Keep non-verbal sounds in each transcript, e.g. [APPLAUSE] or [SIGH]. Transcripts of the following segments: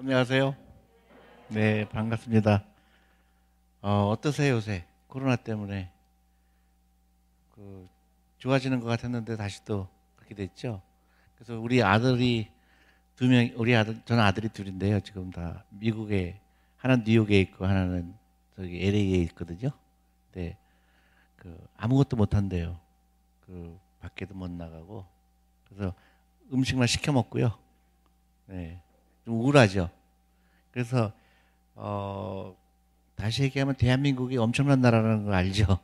안녕하세요. 네, 반갑습니다. 어, 어떠세요, 요새? 코로나 때문에. 그, 좋아지는 것 같았는데 다시 또 그렇게 됐죠? 그래서 우리 아들이 두 명, 우리 아들, 저는 아들이 둘인데요. 지금 다 미국에, 하나는 뉴욕에 있고 하나는 저기 LA에 있거든요. 네. 그, 아무것도 못 한대요. 그, 밖에도 못 나가고. 그래서 음식만 시켜 먹고요. 네. 좀 우울하죠. 그래서 어, 다시 얘기하면 대한민국이 엄청난 나라라는 걸 알죠.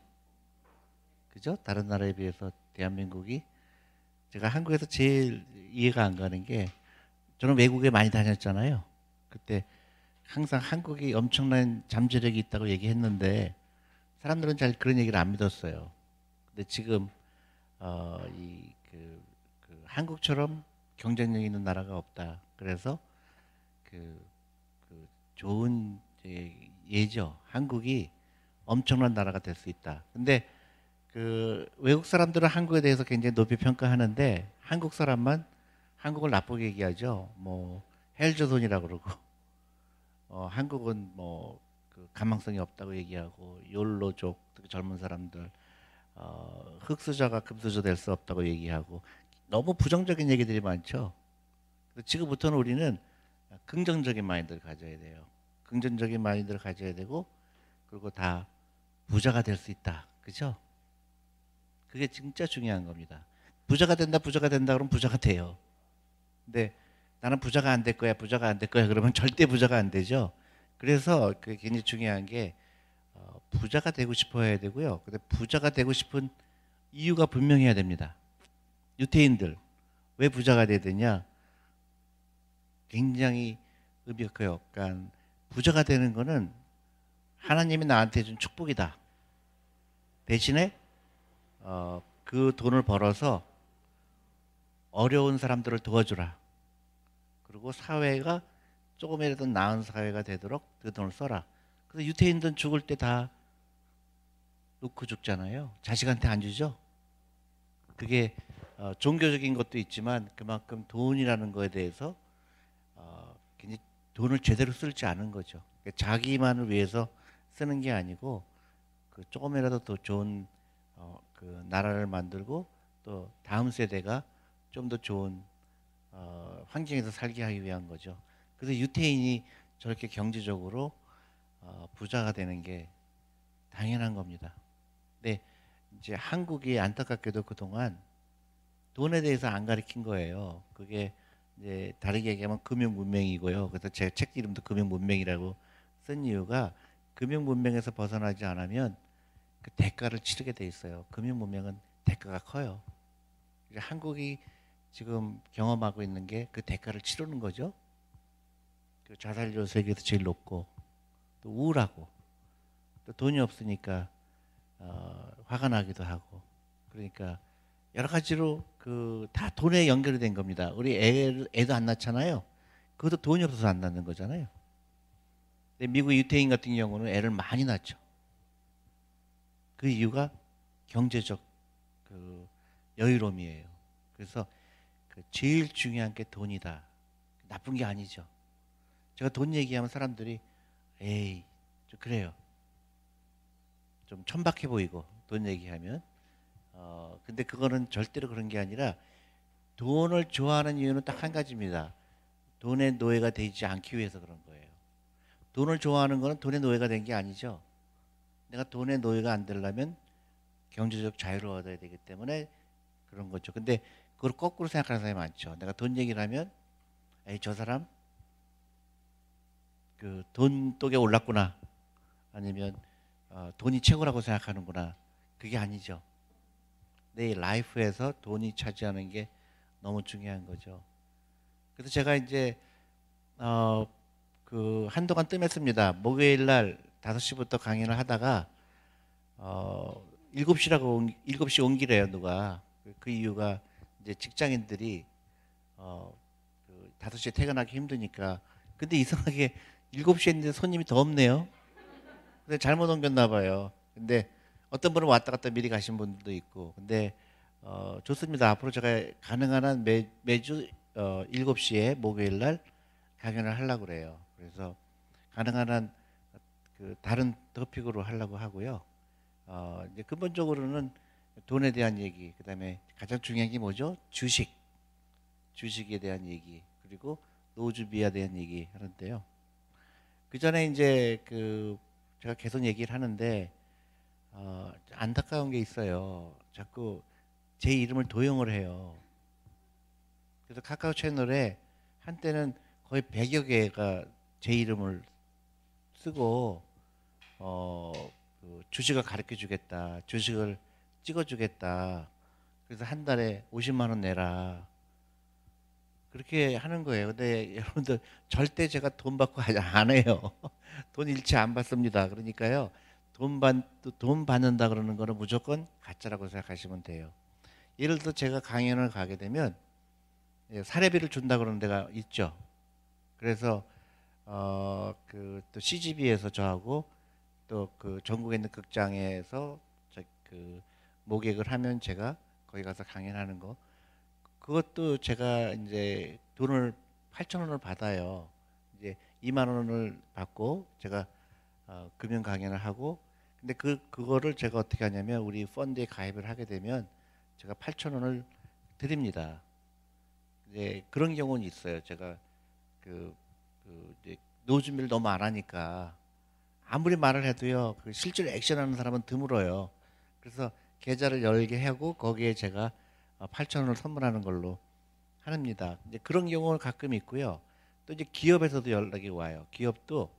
[LAUGHS] 그죠? 다른 나라에 비해서 대한민국이 제가 한국에서 제일 이해가 안 가는 게 저는 외국에 많이 다녔잖아요. 그때 항상 한국이 엄청난 잠재력이 있다고 얘기했는데 사람들은 잘 그런 얘기를 안 믿었어요. 근데 지금 어, 이 그 그 한국처럼 경쟁력 있는 나라가 없다. 그래서 그, 그 좋은 예죠. 한국이 엄청난 나라가 될 수 있다. 근데 그 외국 사람들은 한국에 대해서 굉장히 높이 평가하는데 한국 사람만 한국을 나쁘게 얘기하죠. 뭐 헬조선이라고 그러고 어, 한국은 뭐 그 가망성이 없다고 얘기하고 욜로족 젊은 사람들 어, 흑수저가 금수저 될 수 없다고 얘기하고 너무 부정적인 얘기들이 많죠. 지금부터는 우리는 긍정적인 마인드를 가져야 돼요. 긍정적인 마인드를 가져야 되고 그리고 다 부자가 될 수 있다. 그죠? 그게 진짜 중요한 겁니다. 부자가 된다, 부자가 된다 그러면 부자가 돼요. 근데 나는 부자가 안 될 거야, 부자가 안 될 거야 그러면 [LAUGHS] 절대 부자가 안 되죠. 그래서 그게 굉장히 중요한 게 어, 부자가 되고 싶어야 되고요. 근데 부자가 되고 싶은 이유가 분명해야 됩니다. 유태인들 왜 부자가 되냐? 굉장히 의미가. 그러니까 부자가 되는 거는 하나님이 나한테 준 축복이다. 대신에 어, 그 돈을 벌어서 어려운 사람들을 도와주라. 그리고 사회가 조금이라도 나은 사회가 되도록 그 돈을 써라. 그래서 유태인들은 죽을 때 다 놓고 죽잖아요. 자식한테 안 주죠. 그게 어, 종교적인 것도 있지만 그만큼 돈이라는 거에 대해서 돈을 제대로 쓸지 않은 거죠. 그러니까 자기만을 위해서 쓰는 게 아니고 그 조금이라도 더 좋은 어, 그 나라를 만들고 또 다음 세대가 좀 더 좋은 어, 환경에서 살게 하기 위한 거죠. 그래서 유태인이 저렇게 경제적으로 어, 부자가 되는 게 당연한 겁니다. 근데 이제 한국이 안타깝게도 그동안 돈에 대해서 안 가르친 거예요. 그게 이제 다르게 얘기하면 금융 문명이고요. 그래서 제 책 이름도 금융 문명이라고 쓴 이유가 금융 문명에서 벗어나지 않으면 그 대가를 치르게 돼 있어요. 금융 문명은 대가가 커요. 한국이 지금 경험하고 있는 게 그 대가를 치르는 거죠. 그 자살률 세계에서 제일 높고 또 우울하고 또 돈이 없으니까 어, 화가 나기도 하고 그러니까 여러 가지로 그 다 돈에 연결이 된 겁니다. 우리 애, 애도 안 낳잖아요. 그것도 돈이 없어서 안 낳는 거잖아요. 근데 미국 유태인 같은 경우는 애를 많이 낳죠. 그 이유가 경제적 그 여유로움이에요. 그래서 그 제일 중요한 게 돈이다. 나쁜 게 아니죠. 제가 돈 얘기하면 사람들이 에이 좀 그래요. 좀 천박해 보이고 돈 얘기하면 어, 근데 그거는 절대로 그런 게 아니라 돈을 좋아하는 이유는 딱 한 가지입니다. 돈의 노예가 되지 않기 위해서 그런 거예요. 돈을 좋아하는 거는 돈의 노예가 된 게 아니죠. 내가 돈의 노예가 안 되려면 경제적 자유를 얻어야 되기 때문에 그런 거죠. 근데 그걸 거꾸로 생각하는 사람이 많죠. 내가 돈 얘기를 하면 에이 저 사람 그 돈 독에 올랐구나. 아니면 어, 돈이 최고라고 생각하는구나. 그게 아니죠. 내 라이프에서 돈이 차지하는 게 너무 중요한 거죠. 그래서 제가 이제 어 그 한동안 뜸했습니다. 목요일 날 5시부터 강연을 하다가 어 7시라고 7시 옮기래요, 누가. 그 이유가 이제 직장인들이 어 그 5시에 퇴근하기 힘드니까. 근데 이상하게 7시에 있는데 손님이 더 없네요. 근데 잘못 옮겼나 봐요. 근데 어떤 분은 왔다 갔다 미리 가신 분들도 있고. 근데 어, 좋습니다. 앞으로 제가 가능한 한 매, 매주 어, 7시에 목요일 날 강연을 하려고 그래요. 그래서 가능한 한 그 다른 토픽으로 하려고 하고요. 어, 이제 근본적으로는 돈에 대한 얘기, 그다음에 가장 중요한 게 뭐죠? 주식, 주식에 대한 얘기, 그리고 노후준비에 대한 얘기 하는데요. 그 전에 이제 그 제가 계속 얘기를 하는데 어, 안타까운 게 있어요. 자꾸 제 이름을 도용을 해요. 그래서 카카오 채널에 한때는 거의 100여 개가 제 이름을 쓰고 어, 그 주식을 가르쳐 주겠다. 주식을 찍어 주겠다. 그래서 한 달에 50만 원 내라. 그렇게 하는 거예요. 근데 [LAUGHS] 여러분들 절대 제가 돈 받고 안 해요. [LAUGHS] 돈 일치 안 받습니다. 그러니까요. 돈 받, 돈 받는다 그러는 거는 무조건 가짜라고 생각하시면 돼요. 예를 들어 제가 강연을 가게 되면 예, 사례비를 준다 그러는 데가 있죠. 그래서 어 그 또 CGV에서 저하고 또 그 전국에 있는 극장에서 저그 모객을 하면 제가 거기 가서 강연하는 거 그것도 제가 이제 돈을 8천 원을 받아요. 이제 2만 원을 받고 제가 어, 금연 강연을 하고 근데 그 그거를 제가 어떻게 하냐면 우리 펀드에 가입을 하게 되면 제가 8천 원을 드립니다. 이제 그런 경우는 있어요. 제가 그, 그 노 준비를 너무 안 하니까 아무리 말을 해도요. 그 실제로 액션하는 사람은 드물어요. 그래서 계좌를 열게 하고 거기에 제가 8천 원을 선물하는 걸로 합니다. 이제 그런 경우는 가끔 있고요. 또 이제 기업에서도 연락이 와요. 기업도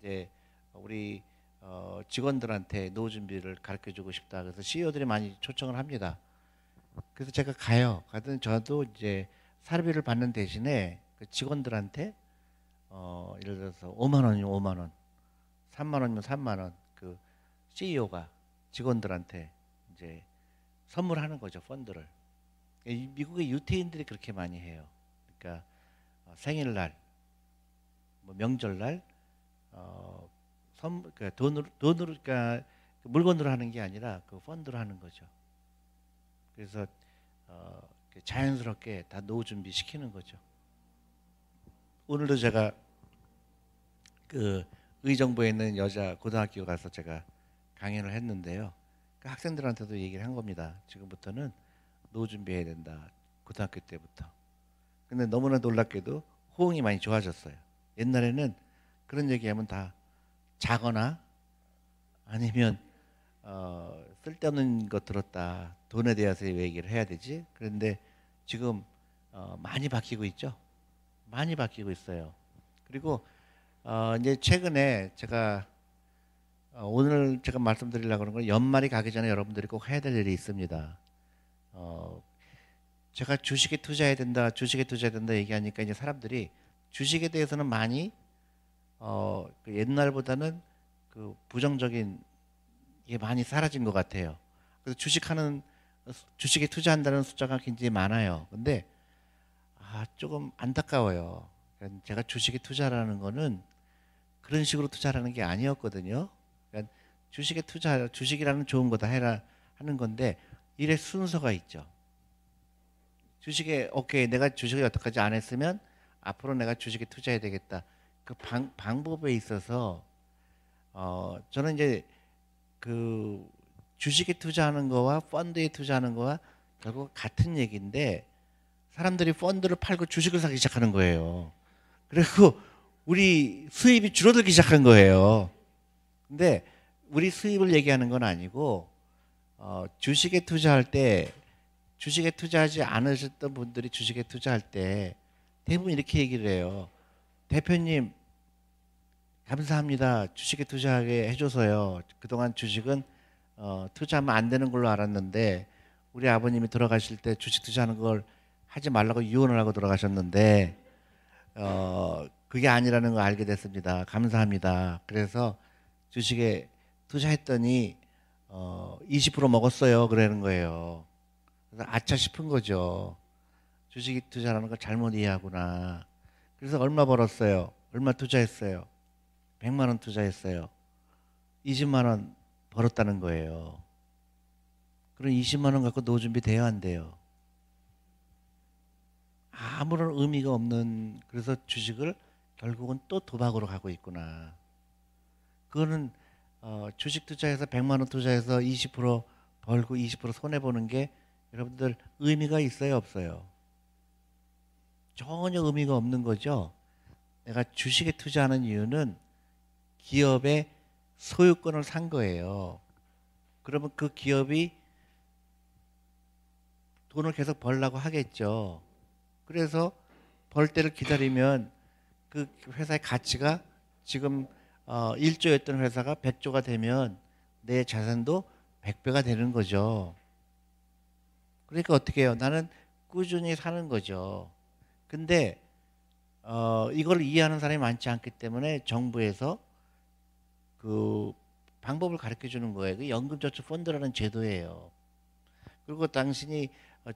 이제 우리 어 직원들한테 노후 준비를 가르쳐 주고 싶다. 그래서 CEO들이 많이 초청을 합니다. 그래서 제가 가요. 가든 저도 이제 사례비를 받는 대신에 그 직원들한테 어 예를 들어서 5만 원이면 5만 원, 3만 원이면 3만 원. 그 CEO가 직원들한테 이제 선물하는 거죠 펀드를. 미국의 유태인들이 그렇게 많이 해요. 그러니까 어, 생일날, 뭐 명절날, 어, 선, 그러니까 돈으로 돈으로 그러니까 그 물건으로 하는 게 아니라 그 펀드로 하는 거죠. 그래서 어, 자연스럽게 다 노후 준비 시키는 거죠. 오늘도 제가 그 의정부에 있는 여자 고등학교 가서 제가 강연을 했는데요. 그 학생들한테도 얘기를 한 겁니다. 지금부터는 노후 준비해야 된다. 고등학교 때부터. 근데 너무나 놀랍게도 호응이 많이 좋아졌어요. 옛날에는 그런 얘기하면 다 자거나 아니면 어, 쓸데없는 것 들었다. 돈에 대해서 얘기를 해야 되지. 그런데 지금 어, 많이 바뀌고 있죠. 많이 바뀌고 있어요. 그리고 어, 이제 최근에 제가 어, 오늘 제가 말씀드리려고 하는 건 연말이 가기 전에 여러분들이 꼭 해야 될 일이 있습니다. 어, 제가 주식에 투자해야 된다, 주식에 투자해야 된다 얘기하니까 이제 사람들이 주식에 대해서는 많이 어, 그 옛날보다는 그 부정적인 게 많이 사라진 것 같아요. 그래서 주식하는 주식에 투자한다는 숫자가 굉장히 많아요. 근데 아, 조금 안타까워요. 그러니까 제가 주식에 투자라는 거는 그런 식으로 투자하는 게 아니었거든요. 그러니까 주식에 투자, 주식이라는 좋은 거다 해라 하는 건데 일의 순서가 있죠. 주식에 오케이 내가 주식을 여태까지 안 했으면 앞으로 내가 주식에 투자해야 되겠다. 그 방, 방법에 있어서 어 저는 이제 그 주식에 투자하는 거와 펀드에 투자하는 거와 결국 같은 얘기인데 사람들이 펀드를 팔고 주식을 사기 시작하는 거예요. 그리고 우리 수입이 줄어들기 시작한 거예요. 근데 우리 수입을 얘기하는 건 아니고 어, 주식에 투자할 때 주식에 투자하지 않으셨던 분들이 주식에 투자할 때 대부분 이렇게 얘기를 해요. 대표님 감사합니다. 주식에 투자하게 해줘서요. 그동안 주식은 어, 투자하면 안 되는 걸로 알았는데 우리 아버님이 돌아가실 때 주식 투자하는 걸 하지 말라고 유언을 하고 돌아가셨는데 어, 그게 아니라는 걸 알게 됐습니다. 감사합니다. 그래서 주식에 투자했더니 어, 20% 먹었어요. 그러는 거예요. 그래서 아차 싶은 거죠. 주식 투자라는 걸 잘못 이해했구나. 그래서 얼마 벌었어요? 얼마 투자했어요? 100만 원 투자했어요. 20만 원 벌었다는 거예요. 그럼 20만 원 갖고 노후 준비 돼요 안 돼요. 아무런 의미가 없는 그래서 주식을 결국은 또 도박으로 가고 있구나. 그거는 어, 주식 투자해서 100만 원 투자해서 20% 벌고 20% 손해 보는 게 여러분들 의미가 있어요, 없어요? 전혀 의미가 없는 거죠. 내가 주식에 투자하는 이유는 기업의 소유권을 산 거예요. 그러면 그 기업이 돈을 계속 벌라고 하겠죠. 그래서 벌 때를 기다리면 그 회사의 가치가 지금 어 1조였던 회사가 100조가 되면 내 자산도 100배가 되는 거죠. 그러니까 어떻게 해요? 나는 꾸준히 사는 거죠. 근데 어 이걸 이해하는 사람이 많지 않기 때문에 정부에서 그 방법을 가르쳐 주는 거예요. 그 연금저축 펀드라는 제도예요. 그리고 당신이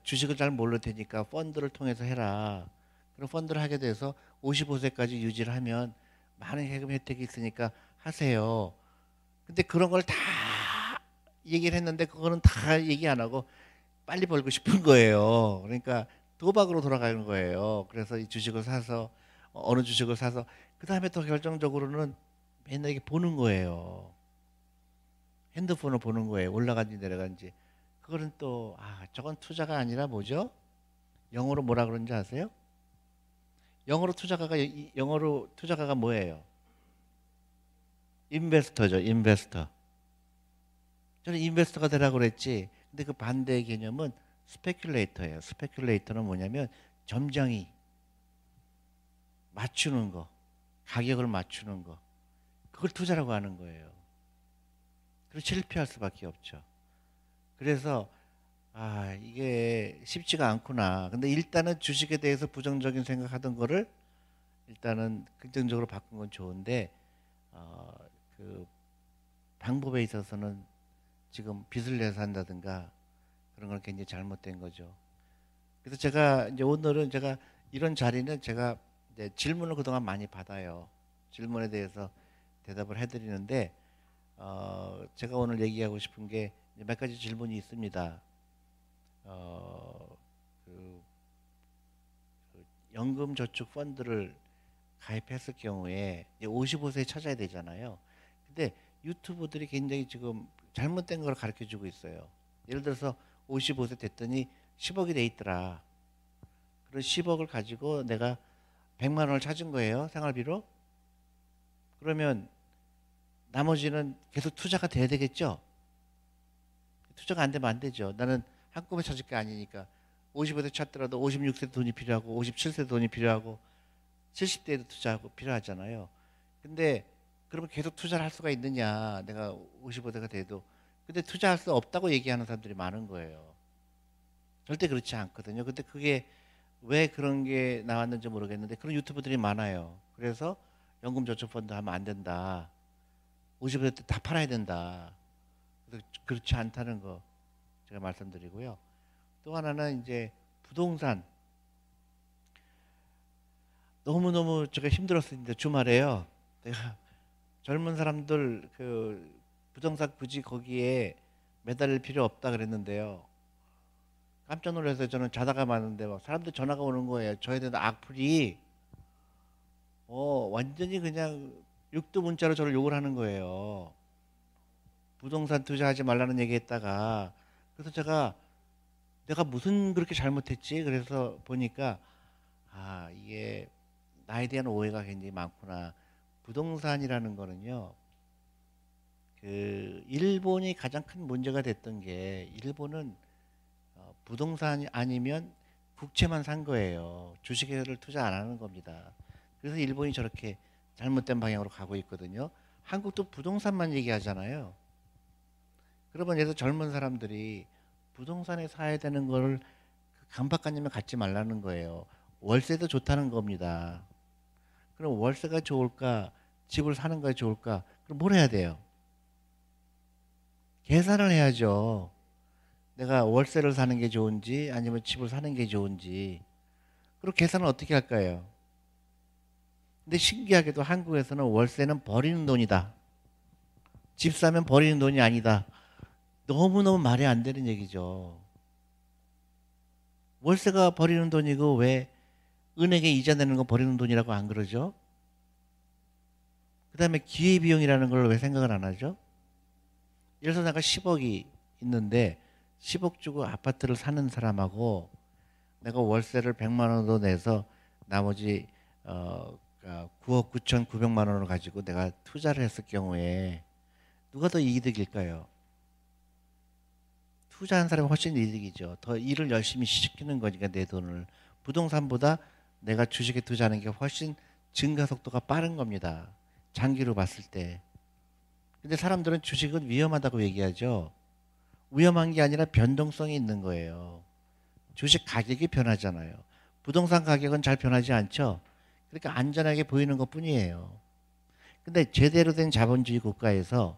주식을 잘 모를 테니까 펀드를 통해서 해라. 그런 펀드를 하게 돼서 55세까지 유지를 하면 많은 세금 혜택이 있으니까 하세요. 근데 그런 걸 다 얘기를 했는데 그거는 다 얘기 안 하고 빨리 벌고 싶은 거예요. 그러니까 도박으로 돌아가는 거예요. 그래서 이 주식을 사서 어느 주식을 사서 그 다음에 또 결정적으로는 맨날 이게 보는 거예요. 핸드폰을 보는 거예요. 올라간지 내려간지. 그거는 또, 아, 저건 투자가 아니라 뭐죠? 영어로 뭐라 그러는지 아세요? 영어로 투자가가, 영어로 투자가가 뭐예요? investor죠, investor. 저는 investor가 되라고 그랬지. 근데 그 반대의 개념은 speculator예요. speculator는 뭐냐면 점장이 맞추는 거, 가격을 맞추는 거. 그걸 투자라고 하는 거예요. 그래서 실패할 수밖에 없죠. 그래서 아 이게 쉽지가 않구나. 근데 일단은 주식에 대해서 부정적인 생각하던 거를 일단은 긍정적으로 바꾼 건 좋은데 어, 그 방법에 있어서는 지금 빚을 내서 한다든가 그런 건 굉장히 잘못된 거죠. 그래서 제가 이제 오늘은 제가 이런 자리는 제가 질문을 그동안 많이 받아요. 질문에 대해서 대답을 해드리는데 어, 제가 오늘 얘기하고 싶은 게 몇 가지 질문이 있습니다. 어, 그, 그 연금저축 펀드를 가입했을 경우에 55세에 찾아야 되잖아요. 근데 유튜브들이 굉장히 지금 잘못된 걸 가르쳐 주고 있어요. 예를 들어서 55세 됐더니 10억이 돼 있더라. 그런 10억을 가지고 내가 100만 원을 찾은 거예요. 생활비로. 그러면 나머지는 계속 투자가 돼야 되겠죠? 투자가 안 되면 안 되죠. 나는 한꺼번에 찾을 게 아니니까 55세 찾더라도 56세 돈이 필요하고 57세 돈이 필요하고 70대에도 투자하고 필요하잖아요. 근데 그러면 계속 투자를 할 수가 있느냐? 내가 55세가 돼도. 근데 투자할 수 없다고 얘기하는 사람들이 많은 거예요. 절대 그렇지 않거든요. 근데 그게 왜 그런 게 나왔는지 모르겠는데 그런 유튜브들이 많아요. 그래서 연금저축펀드 하면 안 된다. 50대 때다 팔아야 된다. 그렇지 않다는 거 제가 말씀드리고요. 또 하나는 이제 부동산 너무 너무 제가 힘들었는데 주말에요. 내가 젊은 사람들 그 부동산 굳이 거기에 매달릴 필요 없다 그랬는데요. 깜짝 놀라서 저는 자다가 봤는데 막 사람들 전화가 오는 거예요. 저에 대한 악플이 어 완전히 그냥 육두 문자로 저를 욕을 하는 거예요. 부동산 투자하지 말라는 얘기했다가 그래서 제가 내가 무슨 그렇게 잘못했지? 그래서 보니까 아 이게 나에 대한 오해가 굉장히 많구나. 부동산이라는 거는요. 그 일본이 가장 큰 문제가 됐던 게 일본은 어, 부동산이 아니면 국채만 산 거예요. 주식을 투자 안 하는 겁니다. 그래서 일본이 저렇게 잘못된 방향으로 가고 있거든요. 한국도 부동산만 얘기하잖아요. 그러면 예를 젊은 사람들이 부동산에 사야 되는 걸그 강박관념에 갖지 말라는 거예요. 월세도 좋다는 겁니다. 그럼 월세가 좋을까? 집을 사는 게 좋을까? 그럼 뭘 해야 돼요? 계산을 해야죠. 내가 월세를 사는 게 좋은지 아니면 집을 사는 게 좋은지. 그럼 계산을 어떻게 할까요? 근데 신기하게도 한국에서는 월세는 버리는 돈이다. 집 사면 버리는 돈이 아니다. 너무너무 말이 안 되는 얘기죠. 월세가 버리는 돈이고 왜 은행에 이자 내는 거 버리는 돈이라고 안 그러죠? 그 다음에 기회비용이라는 걸 왜 생각을 안 하죠? 예를 들어서 내가 10억이 있는데 10억 주고 아파트를 사는 사람하고 내가 월세를 100만 원으로 내서 나머지 어 9억 9천 9백만 원을 가지고 내가 투자를 했을 경우에 누가 더 이득일까요? 투자한 사람이 훨씬 이득이죠. 더 일을 열심히 시키는 거니까 내 돈을 부동산보다 내가 주식에 투자하는 게 훨씬 증가 속도가 빠른 겁니다. 장기로 봤을 때. 근데 사람들은 주식은 위험하다고 얘기하죠. 위험한 게 아니라 변동성이 있는 거예요. 주식 가격이 변하잖아요. 부동산 가격은 잘 변하지 않죠. 그러니까 안전하게 보이는 것 뿐이에요. 근데 제대로 된 자본주의 국가에서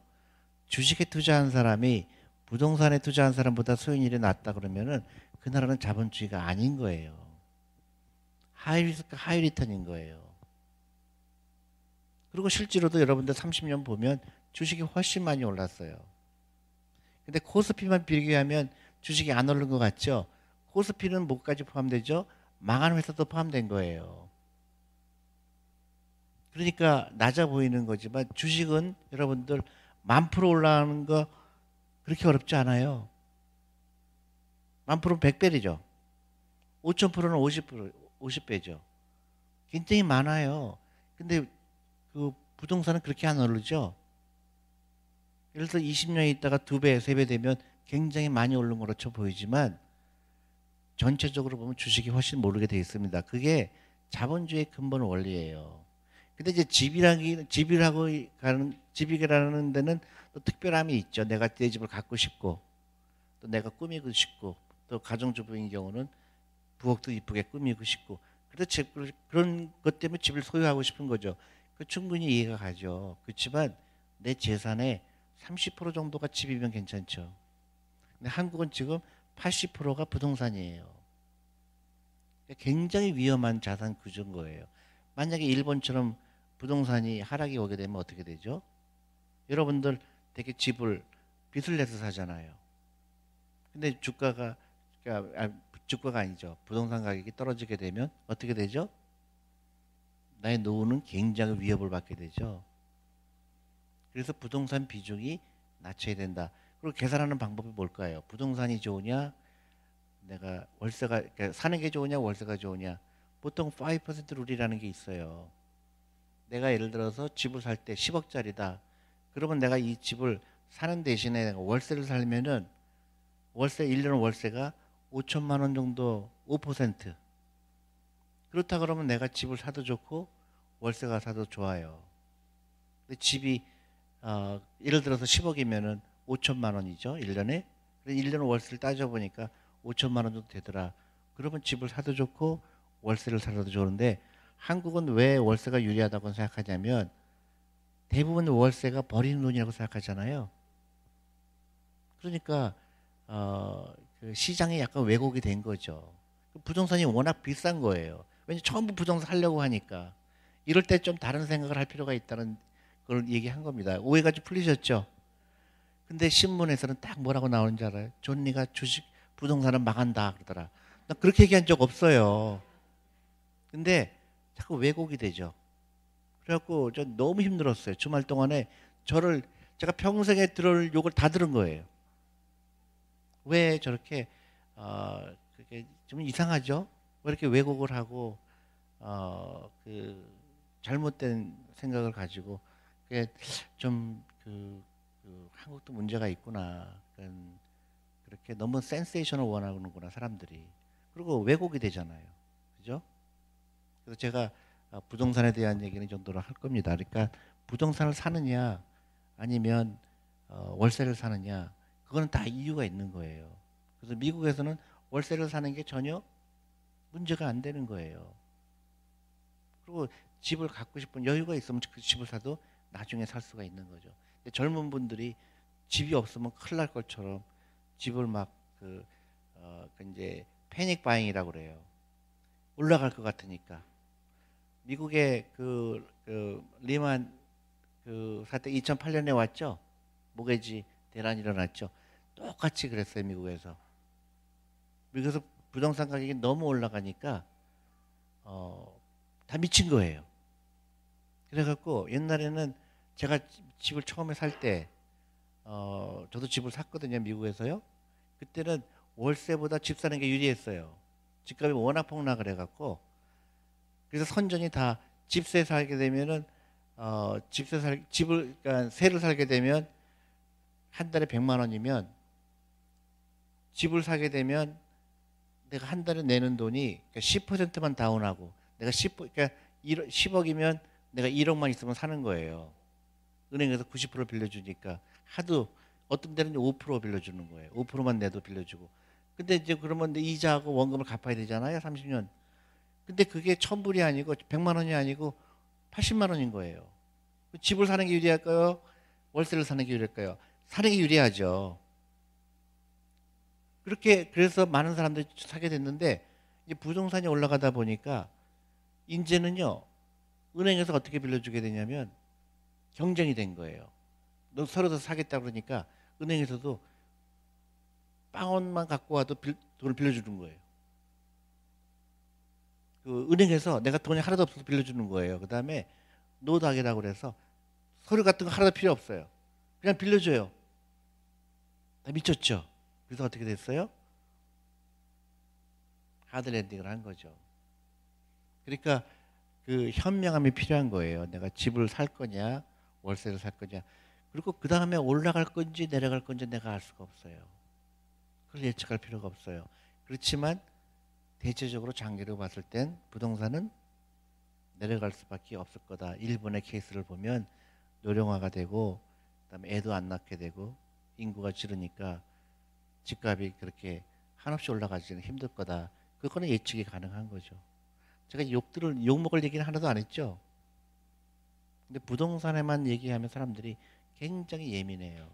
주식에 투자한 사람이 부동산에 투자한 사람보다 수익률이 낮다 그러면은 그 나라는 자본주의가 아닌 거예요. high risk high return인 거예요. 그리고 실제로도 여러분들 30년 보면 주식이 훨씬 많이 올랐어요. 근데 코스피만 비교하면 주식이 안 오른 것 같죠? 코스피는 뭐까지 포함되죠? 망한 회사도 포함된 거예요. 그러니까 낮아 보이는 거지만 주식은 여러분들 만 프로 올라가는 거 그렇게 어렵지 않아요. 만 프로는 100배이죠. 5천 프로는 50%, 50배죠. 굉장히 많아요. 근데 그 부동산은 그렇게 안 오르죠. 예를 들어 20년 있다가 2배, 3배 되면 굉장히 많이 오른 쳐 보이지만 전체적으로 보면 주식이 훨씬 모르게 되어 있습니다. 그게 자본주의 근본 원리예요. 근데 이제 집이라기 집이라고 가는 집이라는 데는 또 특별함이 있죠. 내가 내 집을 갖고 싶고 또 내가 꾸미고 싶고 또 가정주부인 경우는 부엌도 이쁘게 꾸미고 싶고 그렇지 그런 것 때문에 집을 소유하고 싶은 거죠. 그 충분히 이해가 가죠. 그렇지만 내 재산의 30% 정도가 집이면 괜찮죠. 근데 한국은 지금 80%가 부동산이에요. 굉장히 위험한 자산 구조인 거예요. 만약에 일본처럼 부동산이 하락이 오게 되면 어떻게 되죠? 여러분들 되게 집을 빚을 내서 사잖아요. 근데 주가가 그러니까 아, 주가가 아니죠. 부동산 가격이 떨어지게 되면 어떻게 되죠? 나의 노후는 굉장히 위협을 받게 되죠. 그래서 부동산 비중이 낮춰야 된다. 그리고 계산하는 방법이 뭘까요? 부동산이 좋으냐? 내가 월세가 그러니까 사는 게 좋으냐? 월세가 좋으냐? 보통 5% 룰이라는 게 있어요. 내가 예를 들어서 집을 살 때 10억짜리다. 그러면 내가 이 집을 사는 대신에 월세를 살면은 월세 1년 월세가 5천만 원 정도 5% 그렇다 그러면 내가 집을 사도 좋고 월세가 사도 좋아요. 근데 집이 어, 예를 들어서 10억이면은 5천만 원이죠. 1년에. 1년 월세를 따져 보니까 5천만 원 정도 되더라. 그러면 집을 사도 좋고 월세를 살아도 좋은데 한국은 왜 월세가 유리하다고 생각하냐면 대부분 월세가 버리는 돈이라고 생각하잖아요. 그러니까 어, 그 시장에 약간 왜곡이 된 거죠. 부동산이 워낙 비싼 거예요. 왜냐 전부 부동산 하려고 하니까 이럴 때 좀 다른 생각을 할 필요가 있다는 걸 얘기한 겁니다. 오해가 좀 풀리셨죠? 근데 신문에서는 딱 뭐라고 나오는지 알아요? 존니가 주식 부동산은 망한다 그러더라. 나 그렇게 얘기한 적 없어요. 근데 자꾸 왜곡이 되죠. 그래갖고 저 너무 힘들었어요. 주말 동안에 저를 제가 평생에 들을 욕을 다 들은 거예요. 왜 저렇게 어 그게 좀 이상하죠? 왜 이렇게 왜곡을 하고 어 그 잘못된 생각을 가지고 그게 좀그 그 한국도 문제가 있구나. 그렇게 너무 센세이션을 원하는구나 사람들이. 그리고 왜곡이 되잖아요. 그죠? 그래서 제가 어, 부동산에 대한 얘기는 정도로 할 겁니다. 그러니까 부동산을 사느냐 아니면 어, 월세를 사느냐 그거는 다 이유가 있는 거예요. 그래서 미국에서는 월세를 사는 게 전혀 문제가 안 되는 거예요. 그리고 집을 갖고 싶은 여유가 있으면 그 집을 사도 나중에 살 수가 있는 거죠. 근데 젊은 분들이 집이 없으면 큰일 날 것처럼 집을 막그 어, 그 이제 패닉 바잉이라고 그래요. 올라갈 것 같으니까. 미국의 그, 그 리만 그 사태 2008년에 왔죠. 모래지 대란이 일어났죠. 똑같이 그랬어요 미국에서. 미국에서 부동산 가격이 너무 올라가니까 어, 다 미친 거예요. 그래갖고 옛날에는 제가 집을 처음에 살 때, 어, 저도 집을 샀거든요, 미국에서요. 그때는 월세보다 집 사는 게 유리했어요. 집값이 워낙 폭락을 해갖고, 그래서 선전이 다 집세 살게 되면은, 어, 집세 살, 집을, 그러니까 세를 살게 되면 한 달에 100만 원이면 집을 사게 되면 내가 한 달에 내는 돈이 그러니까 10%만 다운하고 내가 10, 그러니까 1억, 10억이면 내가 1억만 있으면 사는 거예요. 은행에서 90% 빌려주니까 하도 어떤 데는 5% 빌려주는 거예요. 5%만 내도 빌려주고. 근데 이제 그러면 내 이자하고 원금을 갚아야 되잖아요. 30년. 근데 그게 1000불이 아니고 100만 원이 아니고 80만 원인 거예요. 집을 사는 게 유리할까요? 월세를 사는 게 유리할까요? 사는 게 유리하죠. 그렇게 그래서 많은 사람들이 사게 됐는데 이제 부동산이 올라가다 보니까 이제는요 은행에서 어떻게 빌려주게 되냐면 경쟁이 된 거예요. 너 서로 더 사겠다 그러니까 은행에서도 빵원만 갖고 와도 빌, 돈을 빌려주는 거예요. 그 은행에서 내가 돈이 하나도 없어서 빌려주는 거예요. 그 다음에 no doc이라고 그래서 서류 같은 거 하나도 필요 없어요. 그냥 빌려줘요. 다 미쳤죠. 그래서 어떻게 됐어요? 하드랜딩을 한 거죠. 그러니까 그 현명함이 필요한 거예요. 내가 집을 살 거냐, 월세를 살 거냐. 그리고 그 다음에 올라갈 건지 내려갈 건지 내가 알 수가 없어요. 그걸 예측할 필요가 없어요. 그렇지만 대체적으로 장기로 봤을 땐 부동산은 내려갈 수밖에 없을 거다. 일본의 케이스를 보면 노령화가 되고 그다음에 애도 안 낳게 되고 인구가 줄으니까 집값이 그렇게 한없이 올라가지는 힘들 거다. 그거는 예측이 가능한 거죠. 제가 욕들을 욕먹을 얘기는 하나도 안 했죠. 근데 부동산에만 얘기하면 사람들이 굉장히 예민해요.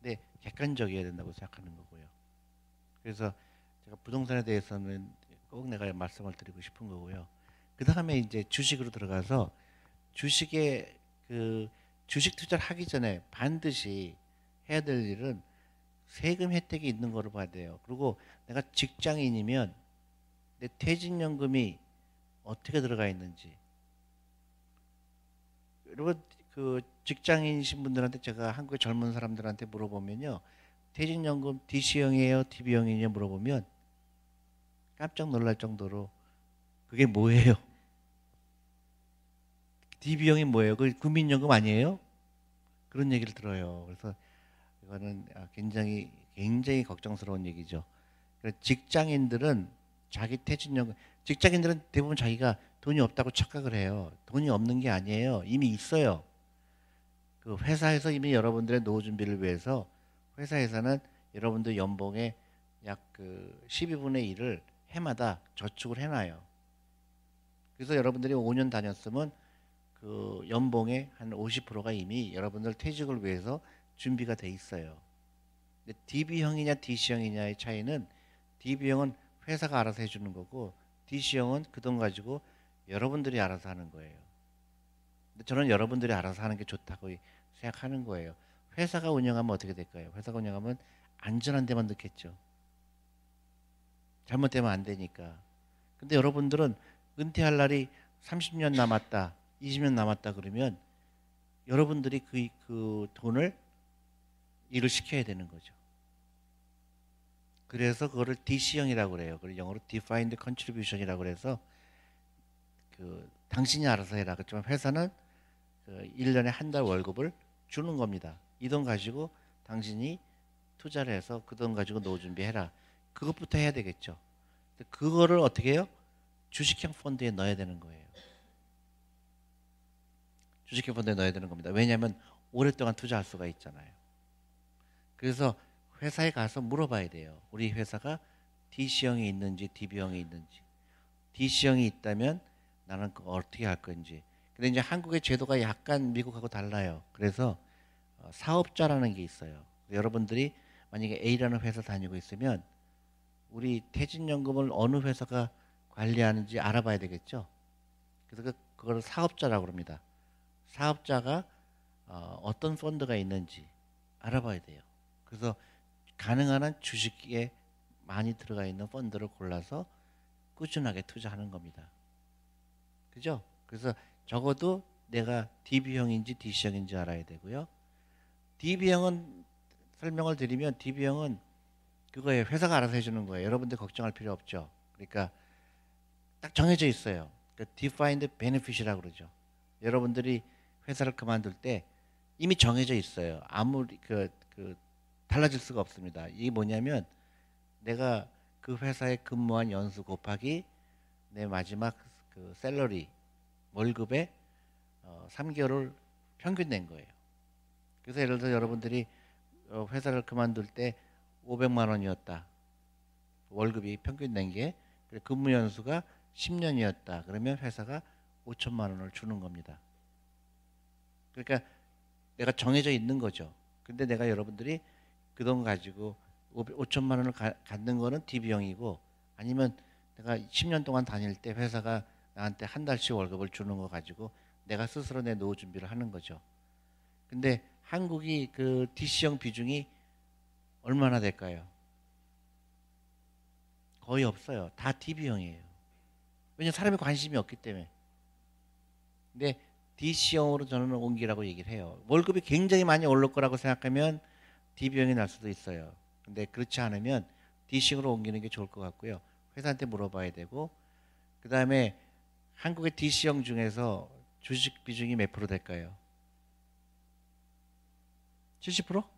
근데 객관적이어야 된다고 생각하는 거고요. 그래서 제가 부동산에 대해서는 꼭 내가 말씀을 드리고 싶은 거고요. 그 다음에 이제 주식으로 들어가서 주식에 그 주식 투자를 하기 전에 반드시 해야 될 일은 세금 혜택이 있는 거로 봐야 돼요. 그리고 내가 직장인이면 내 퇴직연금이 어떻게 들어가 있는지. 여러분 그 직장인이신 분들한테 제가 한국의 젊은 사람들한테 물어보면요. 퇴직연금 DC형이에요? DB형이냐 물어보면 깜짝 놀랄 정도로 그게 뭐예요? DB형이 뭐예요? 그 국민연금 아니에요? 그런 얘기를 들어요. 그래서 이거는 아, 굉장히 굉장히 걱정스러운 얘기죠. 직장인들은 자기 퇴직연금 직장인들은 대부분 자기가 돈이 없다고 착각을 해요. 돈이 없는 게 아니에요. 이미 있어요. 그 회사에서 이미 여러분들의 노후 준비를 위해서 회사에서는 여러분들 연봉의 약 그 12분의 1을 해마다 저축을 해놔요. 그래서 여러분들이 5년 다녔으면 그 연봉의 한 50%가 이미 여러분들 퇴직을 위해서 준비가 돼 있어요. DB형이냐 DC형이냐의 차이는 DB형은 회사가 알아서 해주는 거고 DC형은 그 돈 가지고 여러분들이 알아서 하는 거예요. 근데 저는 여러분들이 알아서 하는 게 좋다고 생각하는 거예요. 회사가 운영하면 어떻게 될까요? 회사가 운영하면 안전한 데만 넣겠죠. 잘못되면 안 되니까. 근데 여러분들은 은퇴할 날이 30년 남았다, 20년 남았다 그러면 여러분들이 그, 그 돈을 일을 시켜야 되는 거죠. 그래서 그거를 DC형이라고 그래요. 그리고 영어로 Defined Contribution이라고 그래서 그 당신이 알아서 해라. 그렇지만 회사는 그 1년에 한 달 월급을 주는 겁니다. 이 돈 가지고 당신이 투자를 해서 그 돈 가지고 노후 준비해라. 그것부터 해야 되겠죠. 그거를 어떻게 해요? 주식형 펀드에 넣어야 되는 거예요. 주식형 펀드에 넣어야 되는 겁니다. 왜냐하면 오랫동안 투자할 수가 있잖아요. 그래서 회사에 가서 물어봐야 돼요. 우리 회사가 DC형이 있는지 DB형이 있는지. DC형이 있다면 나는 그거 어떻게 할 건지. 근데 이제 한국의 제도가 약간 미국하고 달라요. 그래서 어, 사업자라는 게 있어요. 여러분들이 만약에 A라는 회사 다니고 있으면 우리 퇴직연금을 어느 회사가 관리하는지 알아봐야 되겠죠. 그래서 그, 그걸 사업자라고 합니다. 사업자가 어, 어떤 펀드가 있는지 알아봐야 돼요. 그래서 가능한 한 주식에 많이 들어가 있는 펀드를 골라서 꾸준하게 투자하는 겁니다. 그죠? 그래서 적어도 내가 DB형인지 DC형인지 알아야 되고요. DB형은 설명을 드리면 DB형은 그거에 회사가 알아서 해주는 거예요. 여러분들 걱정할 필요 없죠. 그러니까 딱 정해져 있어요. 그러니까 defined benefit이라고 그러죠. 여러분들이 회사를 그만둘 때 이미 정해져 있어요. 아무리 그, 그 달라질 수가 없습니다. 이게 뭐냐면 내가 그 회사에 근무한 연수 곱하기 내 마지막 그 셀러리 월급의 어, 3개월을 평균 낸 거예요. 그래서 예를 들어 여러분들이 어, 회사를 그만둘 때 500만 원이었다. 월급이 평균 낸 게 근무 연수가 10년이었다. 그러면 회사가 5천만 원을 주는 겁니다. 그러니까 내가 정해져 있는 거죠. 근데 내가 여러분들이 그 돈 가지고 5천만 원을 가, 갖는 거는 DB형이고 아니면 내가 10년 동안 다닐 때 회사가 나한테 한 달씩 월급을 주는 거 가지고 내가 스스로 내 노후 준비를 하는 거죠. 근데 한국이 그 DC형 비중이 얼마나 될까요? 거의 없어요. 다 DB형이에요. 왜냐 사람이 관심이 없기 때문에. 근데 DC형으로 저는 옮기라고 얘기를 해요. 월급이 굉장히 많이 오를 거라고 생각하면 DB형이 날 수도 있어요. 근데 그렇지 않으면 D식으로 옮기는 게 좋을 것 같고요. 회사한테 물어봐야 되고 그 다음에 한국의 D형 중에서 주식 비중이 몇 프로 될까요? 70%?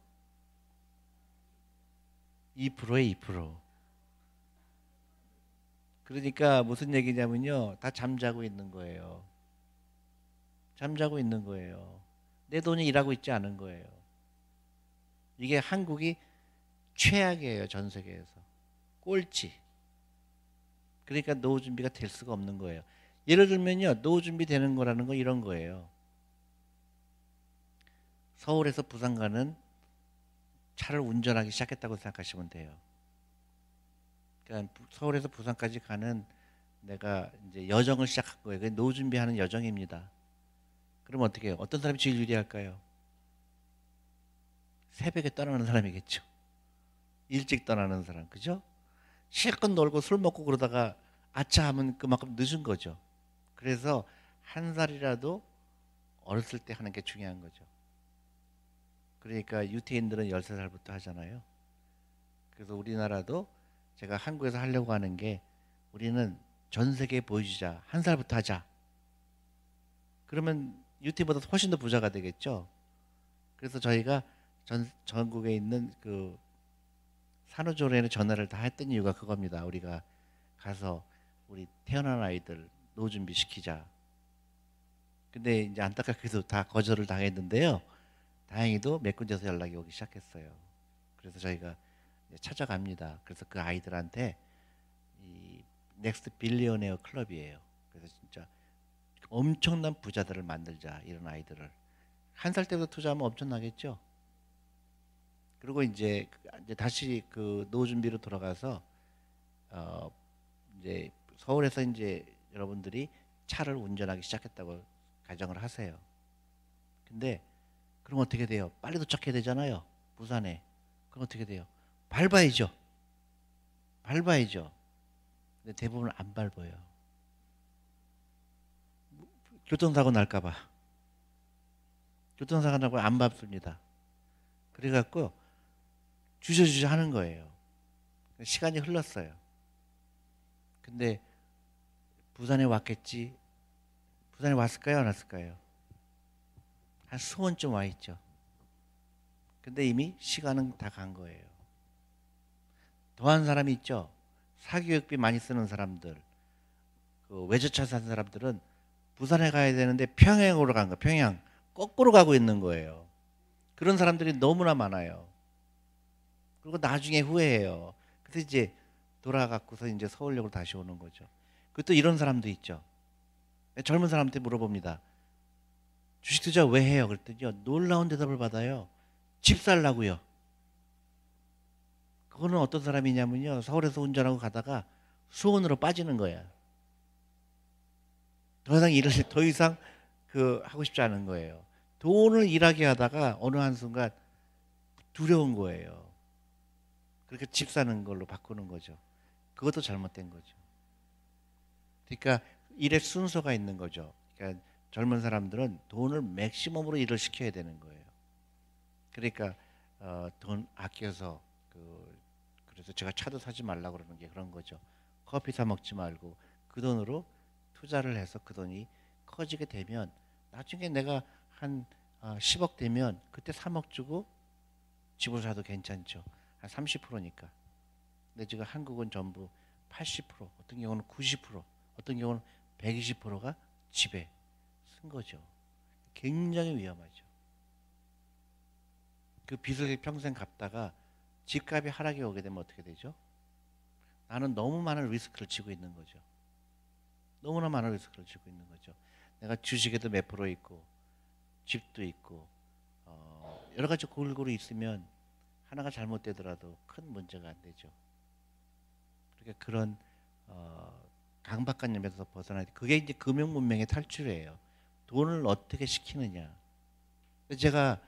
2%에 2%. 그러니까 무슨 얘기냐면요. 다 잠자고 있는 거예요. 잠자고 있는 거예요. 내 돈이 일하고 있지 않은 거예요. 이게 한국이 최악이에요. 전 세계에서. 꼴찌. 그러니까 노후 준비가 될 수가 없는 거예요. 예를 들면요. 노후 준비 되는 거라는 건 이런 거예요. 서울에서 부산 가는 차를 운전하기 시작했다고 생각하시면 돼요. 그러니까 서울에서 부산까지 가는 내가 이제 여정을 시작한 거예요. 노후 준비하는 여정입니다. 그럼 어떻게 해요? 어떤 사람이 제일 유리할까요? 새벽에 떠나는 사람이겠죠. 일찍 떠나는 사람, 그죠? 실컷 놀고 술 먹고 그러다가 아차 하면 그만큼 늦은 거죠. 그래서 한 살이라도 어렸을 때 하는 게 중요한 거죠. 그러니까 유태인들은 13살부터 하잖아요. 그래서 우리나라도 제가 한국에서 하려고 하는 게 우리는 전 세계에 보여주자. 한 살부터 하자. 그러면 유태보다 훨씬 더 부자가 되겠죠. 그래서 저희가 전 전국에 있는 그 산후조리에 전화를 다 했던 이유가 그겁니다. 우리가 가서 우리 태어난 아이들 노후 준비 시키자. 근데 이제 안타깝게도 다 거절을 당했는데요. 다행히도 몇 군데서 연락이 오기 시작했어요. 그래서 저희가 찾아갑니다. 그래서 그 아이들한테 이 Next Billionaire Club이에요. 그래서 진짜 엄청난 부자들을 만들자 이런 아이들을 한 살 때부터 투자하면 엄청나겠죠. 그리고 이제, 이제 다시 그 노후 준비로 돌아가서 어 이제 서울에서 이제 여러분들이 차를 운전하기 시작했다고 가정을 하세요. 근데 그럼 어떻게 돼요? 빨리 도착해야 되잖아요. 부산에. 그럼 어떻게 돼요? 밟아야죠. 밟아야죠. 근데 대부분 안 밟아요. 교통사고 날까봐. 교통사고 나고 안 밟습니다. 그래갖고 주저주저 하는 거예요. 시간이 흘렀어요. 근데 부산에 왔겠지. 부산에 왔을까요? 안 왔을까요? 한 수원쯤 와 있죠. 근데 이미 시간은 다 간 거예요. 더한 사람이 있죠. 사교육비 많이 쓰는 사람들, 그 외제차 산 사람들은 부산에 가야 되는데 평양으로 간 거, 평양 거꾸로 가고 있는 거예요. 그런 사람들이 너무나 많아요. 그리고 나중에 후회해요. 그래서 이제 돌아가고서 이제 서울역으로 다시 오는 거죠. 그것도 이런 사람도 있죠. 젊은 사람한테 물어봅니다. 주식 투자 왜 해요? 그랬더니 놀라운 대답을 받아요. 집 살라고요. 그거는 어떤 사람이냐면요. 서울에서 운전하고 가다가 수원으로 빠지는 거야. 더 이상 일을 [LAUGHS] 더 이상 그 하고 싶지 않은 거예요. 돈을 일하게 하다가 어느 한순간 두려운 거예요. 그렇게 집 사는 걸로 바꾸는 거죠. 그것도 잘못된 거죠. 그러니까 일의 순서가 있는 거죠. 그러니까 젊은 사람들은 돈을 맥시멈으로 일을 시켜야 되는 거예요. 그러니까 어, 돈 아껴서 그 그래서 제가 차도 사지 말라 그러는 게 그런 거죠. 커피 사 먹지 말고 그 돈으로 투자를 해서 그 돈이 커지게 되면 나중에 내가 한 어, 10억 되면 그때 3억 주고 집을 사도 괜찮죠. 한 30%니까. 근데 지금 한국은 전부 80%, 어떤 경우는 90%, 어떤 경우는 120%가 집에 쓴 거죠. 굉장히 위험하죠. 그 빚을 평생 갚다가 집값이 하락이 오게 되면 어떻게 되죠? 나는 너무 많은 리스크를 지고 있는 거죠. 너무나 많은 리스크를 지고 있는 거죠. 내가 주식에도 몇 프로 있고 집도 있고 어, 여러 가지 골고루 있으면 하나가 잘못되더라도 큰 문제가 안 되죠. 그러니까 그런 어, 강박관념에서 벗어나야 돼. 그게 이제 금융 문명의 탈출이에요. 돈을 어떻게 시키느냐. 제가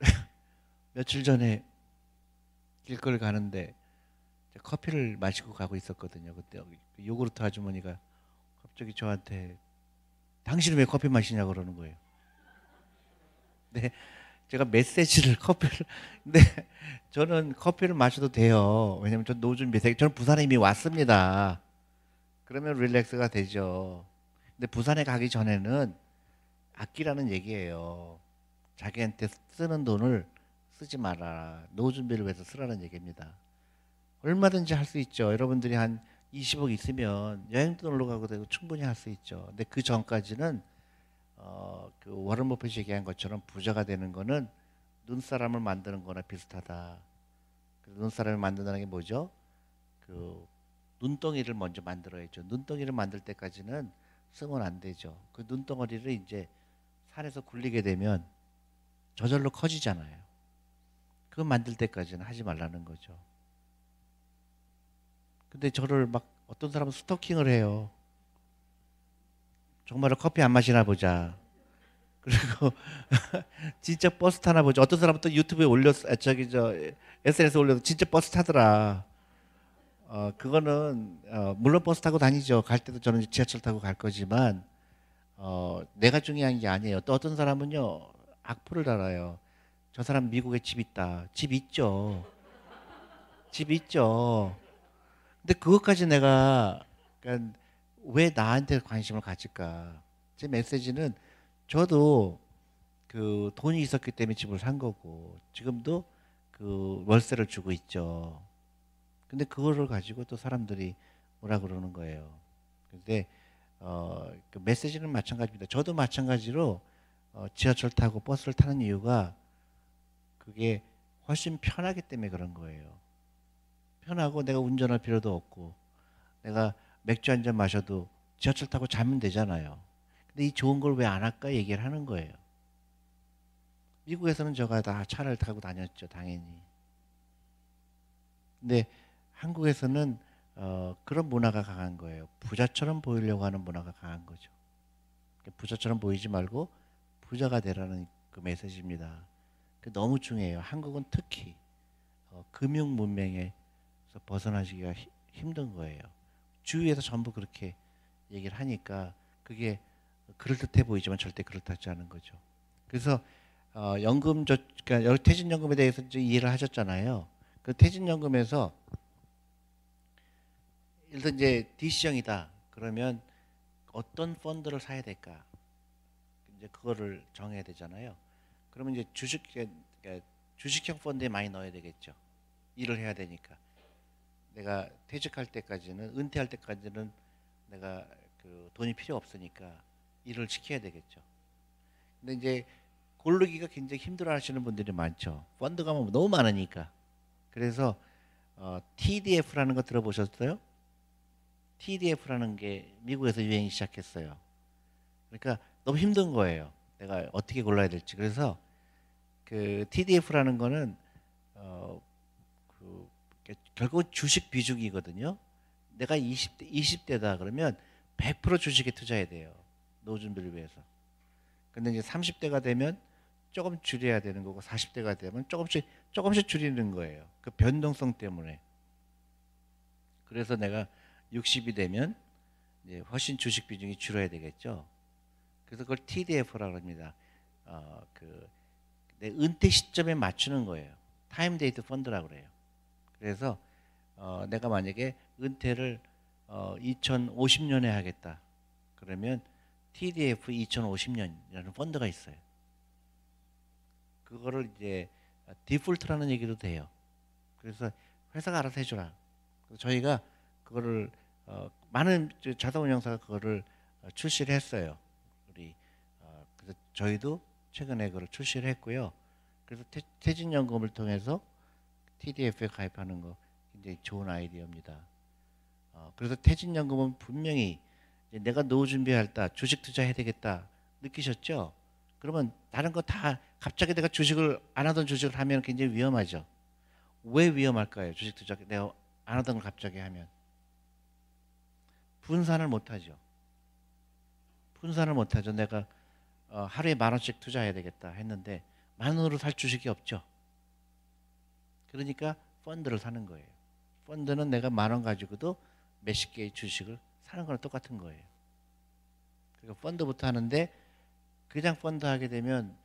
[LAUGHS] 며칠 전에 길거리 가는데 커피를 마시고 가고 있었거든요. 그때 그 요구르트 아주머니가 갑자기 저한테 당신은 왜 커피 마시냐 고 그러는 거예요. 네, 제가 메시지를 [LAUGHS] 커피를 근데 저는 커피를 마셔도 돼요. 왜냐면 전 노준 메시지 저는 부산에 이미 왔습니다. 그러면 릴렉스가 되죠. 근데 부산에 가기 전에는 아끼라는 얘기예요. 자기한테 쓰는 돈을 쓰지 마라. 노후 준비를 위해서 쓰라는 얘기입니다. 얼마든지 할 수 있죠. 여러분들이 한 20억 있으면 여행도 놀러 가고 되고 충분히 할 수 있죠. 근데 그 전까지는 어, 그 워런 버핏이 얘기한 것처럼 부자가 되는 거는 눈사람을 만드는 거나 비슷하다. 눈사람을 만든다는 게 뭐죠? 그 눈덩이를 먼저 만들어야죠. 눈덩이를 만들 때까지는 쓰면 안 되죠. 그 눈덩어리를 이제 산에서 굴리게 되면 저절로 커지잖아요. 그거 만들 때까지는 하지 말라는 거죠. 근데 저를 막 어떤 사람은 스토킹을 해요. 정말로 커피 안 마시나 보자. [LAUGHS] 그리고 [LAUGHS] 진짜 버스 타나 보자. 어떤 사람은 또 유튜브에 올렸, 아, 저기 저 SNS 에 올려서 진짜 버스 타더라. 어 그거는 어, 물론 버스 타고 다니죠. 갈 때도 저는 지하철 타고 갈 거지만 어 내가 중요한 게 아니에요. 또 어떤 사람은요 악플을 달아요. 저 사람 미국에 집 있다. 집 있죠. 집 있죠. 근데 그것까지 내가 그러니까 왜 나한테 관심을 가질까? 제 메시지는 저도 그 돈이 있었기 때문에 집을 산 거고 지금도 그 월세를 주고 있죠. 근데 그거를 가지고 또 사람들이 뭐라 그러는 거예요. 근데 어, 그 메시지는 마찬가지입니다. 저도 마찬가지로 어, 지하철 타고 버스를 타는 이유가 그게 훨씬 편하기 때문에 그런 거예요. 편하고 내가 운전할 필요도 없고 내가 맥주 한 잔 마셔도 지하철 타고 자면 되잖아요. 근데 이 좋은 걸 왜 안 할까 얘기를 하는 거예요. 미국에서는 저가 다 차를 타고 다녔죠, 당연히. 근데 한국에서는 어, 그런 문화가 강한 거예요. 부자처럼 보이려고 하는 문화가 강한 거죠. 부자처럼 보이지 말고 부자가 되라는 그 메시지입니다. 그 너무 중요해요. 한국은 특히 어, 금융 문명에서 벗어나시기가 히, 힘든 거예요. 주위에서 전부 그렇게 얘기를 하니까 그게 그럴듯해 보이지만 절대 그렇지 않은 거죠. 그래서 어, 연금 저 그러니까 퇴직연금에 대해서 이해를 하셨잖아요. 그 퇴직연금에서 일단 이제 DC형이다. 그러면 어떤 펀드를 사야 될까? 이제 그거를 정해야 되잖아요. 그러면 이제 주식 그러니까 주식형 펀드에 많이 넣어야 되겠죠. 일을 해야 되니까. 내가 퇴직할 때까지는 은퇴할 때까지는 내가 그 돈이 필요 없으니까 일을 시켜야 되겠죠. 근데 이제 고르기가 굉장히 힘들어 하시는 분들이 많죠. 펀드가 뭐 너무 많으니까. 그래서 어, TDF라는 거 들어보셨어요? TDF라는 게 미국에서 유행이 시작했어요. 그러니까 너무 힘든 거예요. 내가 어떻게 골라야 될지. 그래서 그 TDF라는 거는 어, 그 결국 주식 비중이거든요. 내가 20대 20대다 그러면 100% 주식에 투자해야 돼요. 노후 준비를 위해서. 근데 이제 30대가 되면 조금 줄여야 되는 거고 40대가 되면 조금씩 조금씩 줄이는 거예요. 그 변동성 때문에. 그래서 내가 60이 되면 이제 훨씬 주식 비중이 줄어야 되겠죠. 그래서 그걸 TDF라고 합니다. 어, 그 내 은퇴 시점에 맞추는 거예요. target date fund라고 그래요. 그래서 어, 내가 만약에 은퇴를 어, 2050년에 하겠다. 그러면 TDF 2050년이라는 펀드가 있어요. 그거를 이제 디폴트라는 얘기도 돼요. 그래서 회사가 알아서 해주라. 저희가 그거를 어, 많은 자동운용사가 그거를 어, 출시를 했어요. 우리 어, 그래서 저희도 최근에 그걸 출시를 했고요. 그래서 태, 진연금을 통해서 TDF에 가입하는 거 굉장히 좋은 아이디어입니다. 어, 그래서 퇴진연금은 분명히 내가 노후 준비할 때 주식 투자해야 되겠다 느끼셨죠? 그러면 다른 거 다 갑자기 내가 주식을 안 하던 주식을 하면 굉장히 위험하죠. 왜 위험할까요? 주식 투자 내가 안 하던 걸 갑자기 하면 분산을 못 하죠. 분산을 못 하죠. 내가 어, 하루에 만 원씩 투자해야 되겠다 했는데 만 원으로 살 주식이 없죠. 그러니까 펀드를 사는 거예요. 펀드는 내가 만 원 가지고도 몇십 개의 주식을 사는 거랑 똑같은 거예요. 그러니까 펀드부터 하는데 그냥 펀드 하게 되면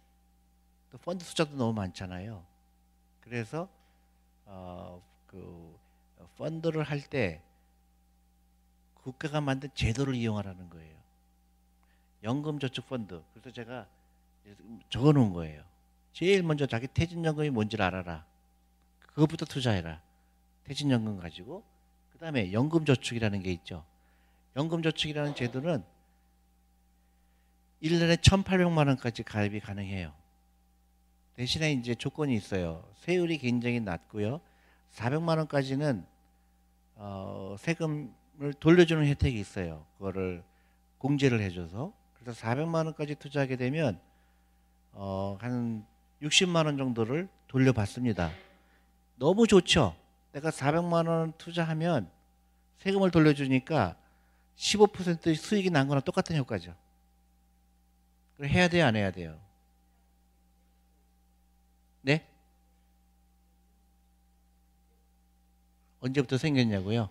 또 펀드 숫자도 너무 많잖아요. 그래서 어, 그 펀드를 할 때 국가가 만든 제도를 이용하라는 거예요. 연금저축펀드. 그래서 제가 적어 놓은 거예요. 제일 먼저 자기 퇴직연금이 뭔지를 알아라. 그것부터 투자해라. 퇴직연금 가지고 그 다음에 연금저축이라는 게 있죠. 연금저축이라는 제도는 1년에 1,800만 원까지 가입이 가능해요. 대신에 이제 조건이 있어요. 세율이 굉장히 낮고요. 400만 원까지는 어, 세금을 돌려주는 혜택이 있어요. 그거를 공제를 해줘서 그래서 400만 원까지 투자하게 되면 어, 한 60만 원 정도를 돌려받습니다. 너무 좋죠. 내가 400만 원 투자하면 세금을 돌려주니까 15% 수익이 난 거랑 똑같은 효과죠. 해야 돼요, 안 해야 돼요? 네? 언제부터 생겼냐고요?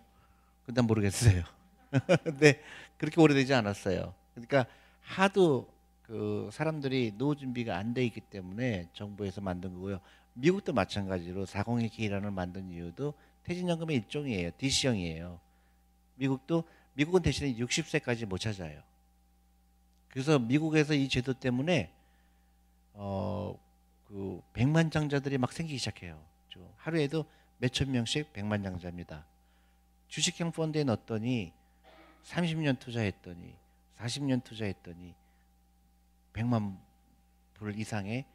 그다음 모르겠어요. [LAUGHS] 네, 그렇게 오래되지 않았어요. 그러니까 하도 그 사람들이 노후 준비가 안 돼 있기 때문에 정부에서 만든 거고요. 미국도 마찬가지로 402 기란을 만든 이유도 퇴직연금의 일종이에요. DC형이에요. 미국도 미국은 대신에 60세까지 못 찾아요. 그래서 미국에서 이 제도 때문에 어그 백만 장자들이 막 생기기 시작해요. 하루에도 몇 천 명씩 백만 장자입니다. 주식형 펀드에 넣었더니 30년 투자했더니 40년 투자했더니 100만 불 이상의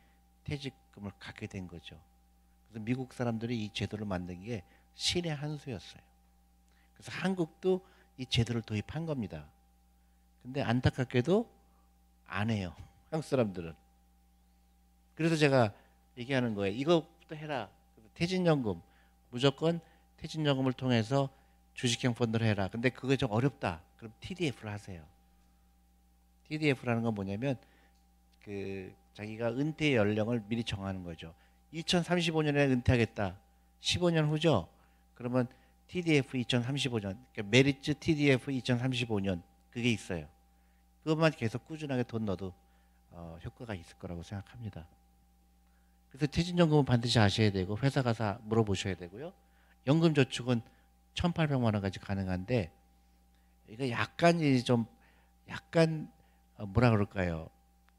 퇴직금을 갖게 된 거죠. 그래서 미국 사람들이 이 제도를 만든 게 신의 한 수였어요. 그래서 한국도 이 제도를 도입한 겁니다. 근데 안타깝게도 안 해요. [LAUGHS] 한국 사람들은. 그래서 제가 얘기하는 거예요. 이것부터 해라. 퇴직연금 무조건 퇴직연금을 통해서 주식형 펀드를 해라. 근데 그게 좀 어렵다. 그럼 TDF를 하세요. TDF라는 건 뭐냐면 그 자기가 은퇴 연령을 미리 정하는 거죠. 2035년에 은퇴하겠다. 15년 후죠. 그러면 TDF 2035년, 그러니까 메리츠 TDF 2035년 그게 있어요. 그것만 계속 꾸준하게 돈 넣어도 어, 효과가 있을 거라고 생각합니다. 그래서 퇴직연금은 반드시 아셔야 되고 회사 가서 물어보셔야 되고요. 연금저축은 1,800만 원까지 가능한데 이거 약간 좀 약간 어, 뭐라 그럴까요?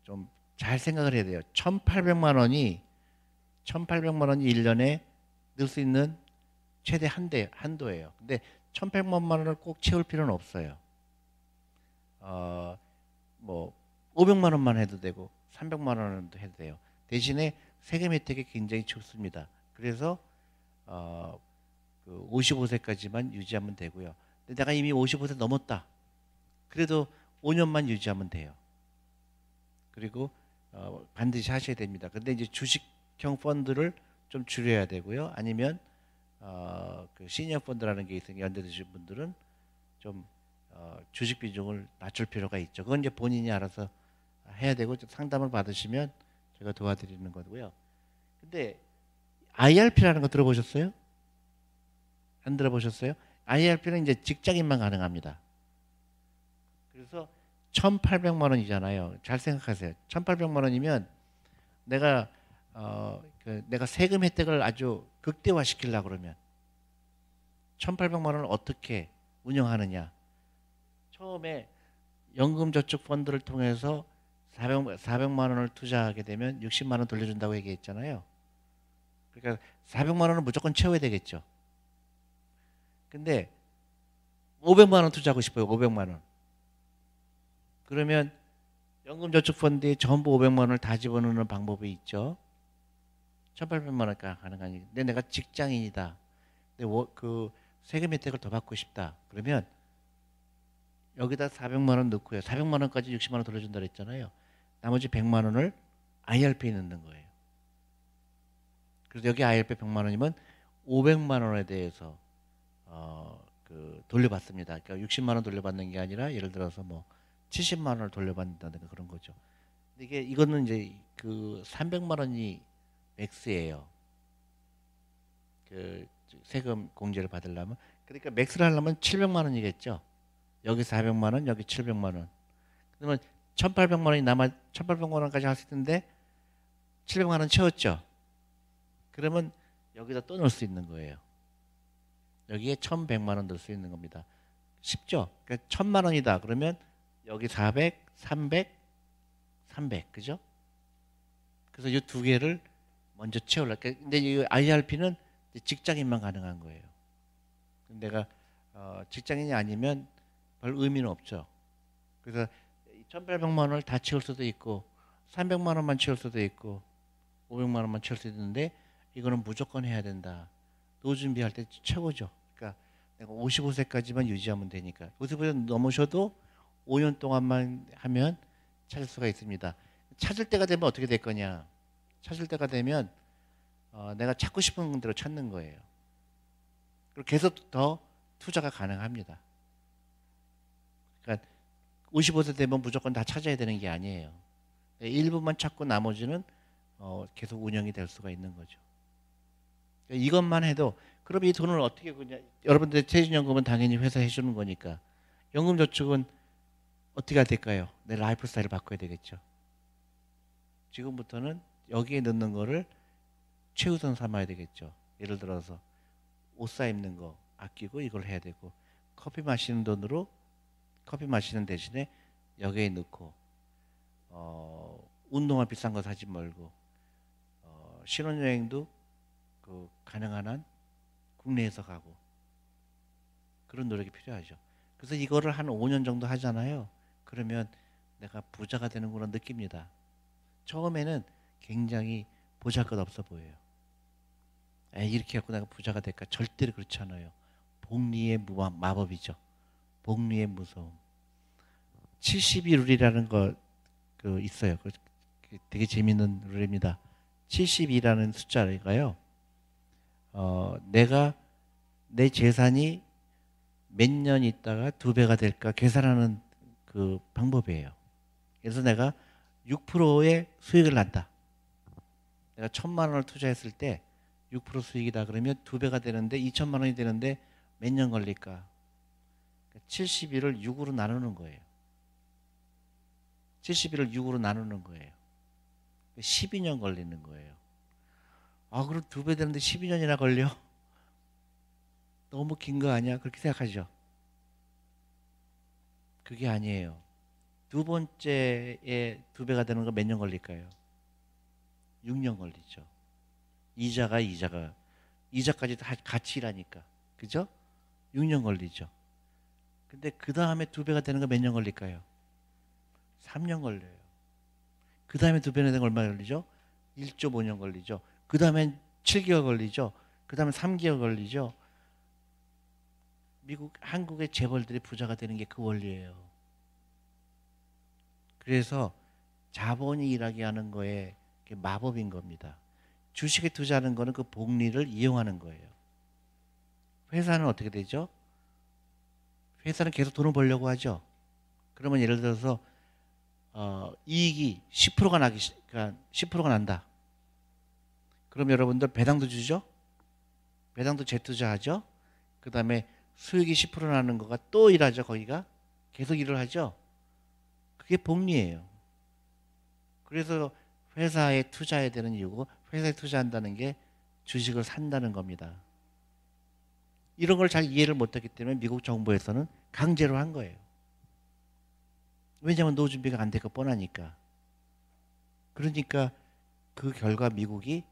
좀 잘 생각을 해야 돼요. 1,800만 원이 1,800만 원이 1년에 넣을 수 있는 최대 한대 한도예요. 근데 1,100만 원을 꼭 채울 필요는 없어요. 어, 뭐 500만 원만 해도 되고 300만 원도 해도 돼요. 대신에 세금 혜택이 굉장히 좋습니다. 그래서 어, 그 55세까지만 유지하면 되고요. 내가 이미 55세 넘었다. 그래도 5년만 유지하면 돼요. 그리고 어, 반드시 하셔야 됩니다. 근데 이제 주식형 펀드를 좀 줄여야 되고요. 아니면 어, 그 시니어 펀드라는 게 있으니 연대 드신 분들은 좀 어, 주식 비중을 낮출 필요가 있죠. 그건 이제 본인이 알아서 해야 되고 상담을 받으시면 제가 도와드리는 거고요. 근데 IRP라는 거 들어보셨어요? 안 들어보셨어요? IRP는 이제 직장인만 가능합니다. 그래서 1,800만 원이잖아요. 잘 생각하세요. 1,800만 원이면 내가 어, 그 내가 세금 혜택을 아주 극대화 시키려 그러면 1,800만 원을 어떻게 운영하느냐? 처음에 연금저축펀드를 통해서 400, 400만 원을 투자하게 되면 60만 원 돌려준다고 얘기했잖아요. 그러니까 400만 원은 무조건 채워야 되겠죠. 근데 500만 원 투자하고 싶어요. 500만 원. 그러면 연금저축펀드에 전부 500만 원을 다 집어넣는 방법이 있죠. 1,800만 원가 가능하니. 근데 내가 직장인이다. 근데 그 세금 혜택을 더 받고 싶다. 그러면 여기다 400만 원 넣고요. 400만 원까지 60만 원 돌려준다 그랬잖아요. 나머지 100만 원을 IRP에 넣는 거예요. 그래서 여기 IRP 100만 원이면 500만 원에 대해서 어, 그 돌려받습니다. 그러니까 60만 원 돌려받는 게 아니라 예를 들어서 뭐 70만 원을 돌려받는다든가 그런 거죠. 이게 이거는 이제 그 300만 원이 max예요. 그 세금 공제를 받으려면 그러니까 max를 하려면 700만 원이겠죠. 여기 400만 원, 여기 700만 원. 그러면 1,800만 원이 남아 1,800만 원까지 할 수 있는데 700만 원 채웠죠. 그러면 여기다 또 넣을 수 있는 거예요. 여기에 1,100만 원 넣을 수 있는 겁니다. 쉽죠? 그러니까 1,000만 원이다. 그러면 여기 400, 300, 300. 그죠? 그래서 이 두 개를 먼저 채울라. 그러니까 근데 이 IRP는 직장인만 가능한 거예요. 내가 어, 직장인이 아니면 별 의미는 없죠. 그래서 1,800만 원을 다 채울 수도 있고 300만 원만 채울 수도 있고 500만 원만 채울 수도 있는데 이거는 무조건 해야 된다. 노 준비할 때 최고죠. 그러니까 내가 55세까지만 유지하면 되니까 55세 넘으셔도 5년 동안만 하면 찾을 수가 있습니다. 찾을 때가 되면 어떻게 될 거냐? 찾을 때가 되면 어, 내가 찾고 싶은 대로 찾는 거예요. 그리고 계속 더 투자가 가능합니다. 그러니까 55세 되면 무조건 다 찾아야 되는 게 아니에요. 일부만 찾고 나머지는 어, 계속 운영이 될 수가 있는 거죠. 그러니까 이것만 해도 그럼 이 돈을 어떻게 그냐? 여러분들 퇴직연금은 당연히 회사 해주는 거니까 연금저축은 어떻게 될까요? 내 라이프 스타일을 바꿔야 되겠죠. 지금부터는 여기에 넣는 거를 최우선 삼아야 되겠죠. 예를 들어서 옷 사 입는 거 아끼고 이걸 해야 되고 커피 마시는 돈으로 커피 마시는 대신에 여기에 넣고 어, 운동화 비싼 거 사지 말고 어, 신혼여행도 그 가능한 한 국내에서 가고 그런 노력이 필요하죠. 그래서 이거를 한 5년 정도 하잖아요. 그러면 내가 부자가 되는구나 느낍니다. 처음에는 굉장히 보잘것없어 보여요. 에 이렇게 갖고 내가 부자가 될까? 절대로 그렇지 않아요. 복리의 마법이죠. 복리의 무서움. 72룰이라는 거 그 있어요. 그 되게 재밌는 룰입니다. 72라는 숫자가요. 어, 내가 내 재산이 몇 년 있다가 두 배가 될까 계산하는 그 방법이에요. 그래서 내가 6%의 수익을 난다. 내가 천만 원을 투자했을 때 6% 수익이다 그러면 두 배가 되는데 2천만 원이 되는데 몇 년 걸릴까? 70일을 6으로 나누는 거예요. 70일을 6으로 나누는 거예요. 12년 걸리는 거예요. 아, 그럼 두 배 되는데 12년이나 걸려? 너무 긴 거 아니야? 그렇게 생각하죠. 그게 아니에요. 두 번째에 두 배가 되는 거 몇 년 걸릴까요? 6년 걸리죠. 이자가 이자가 이자까지 다 같이 일하니까 그죠? 6년 걸리죠. 근데 그 다음에 두 배가 되는 거 몇 년 걸릴까요? 3년 걸려요. 그 다음에 두 배는 되는 거 얼마 걸리죠? 1.5년 걸리죠. 그 다음엔 7개월 걸리죠. 그 다음에 3개월 걸리죠. 미국, 한국의 재벌들이 부자가 되는 게 그 원리예요. 그래서 자본이 일하게 하는 거에 마법인 겁니다. 주식에 투자하는 거는 그 복리를 이용하는 거예요. 회사는 어떻게 되죠? 회사는 계속 돈을 벌려고 하죠. 그러면 예를 들어서 어, 이익이 10%가 나기 그러니까 10%가 난다. 그럼 여러분들 배당도 주죠? 배당도 재투자하죠? 그 다음에 수익이 10% 나는 거가 또 일하죠, 거기가? 계속 일을 하죠? 그게 복리예요. 그래서 회사에 투자해야 되는 이유고 회사에 투자한다는 게 주식을 산다는 겁니다. 이런 걸 잘 이해를 못했기 때문에 미국 정부에서는 강제로 한 거예요. 왜냐하면 노후 준비가 안 될 거 뻔하니까. 그러니까 그 결과 미국이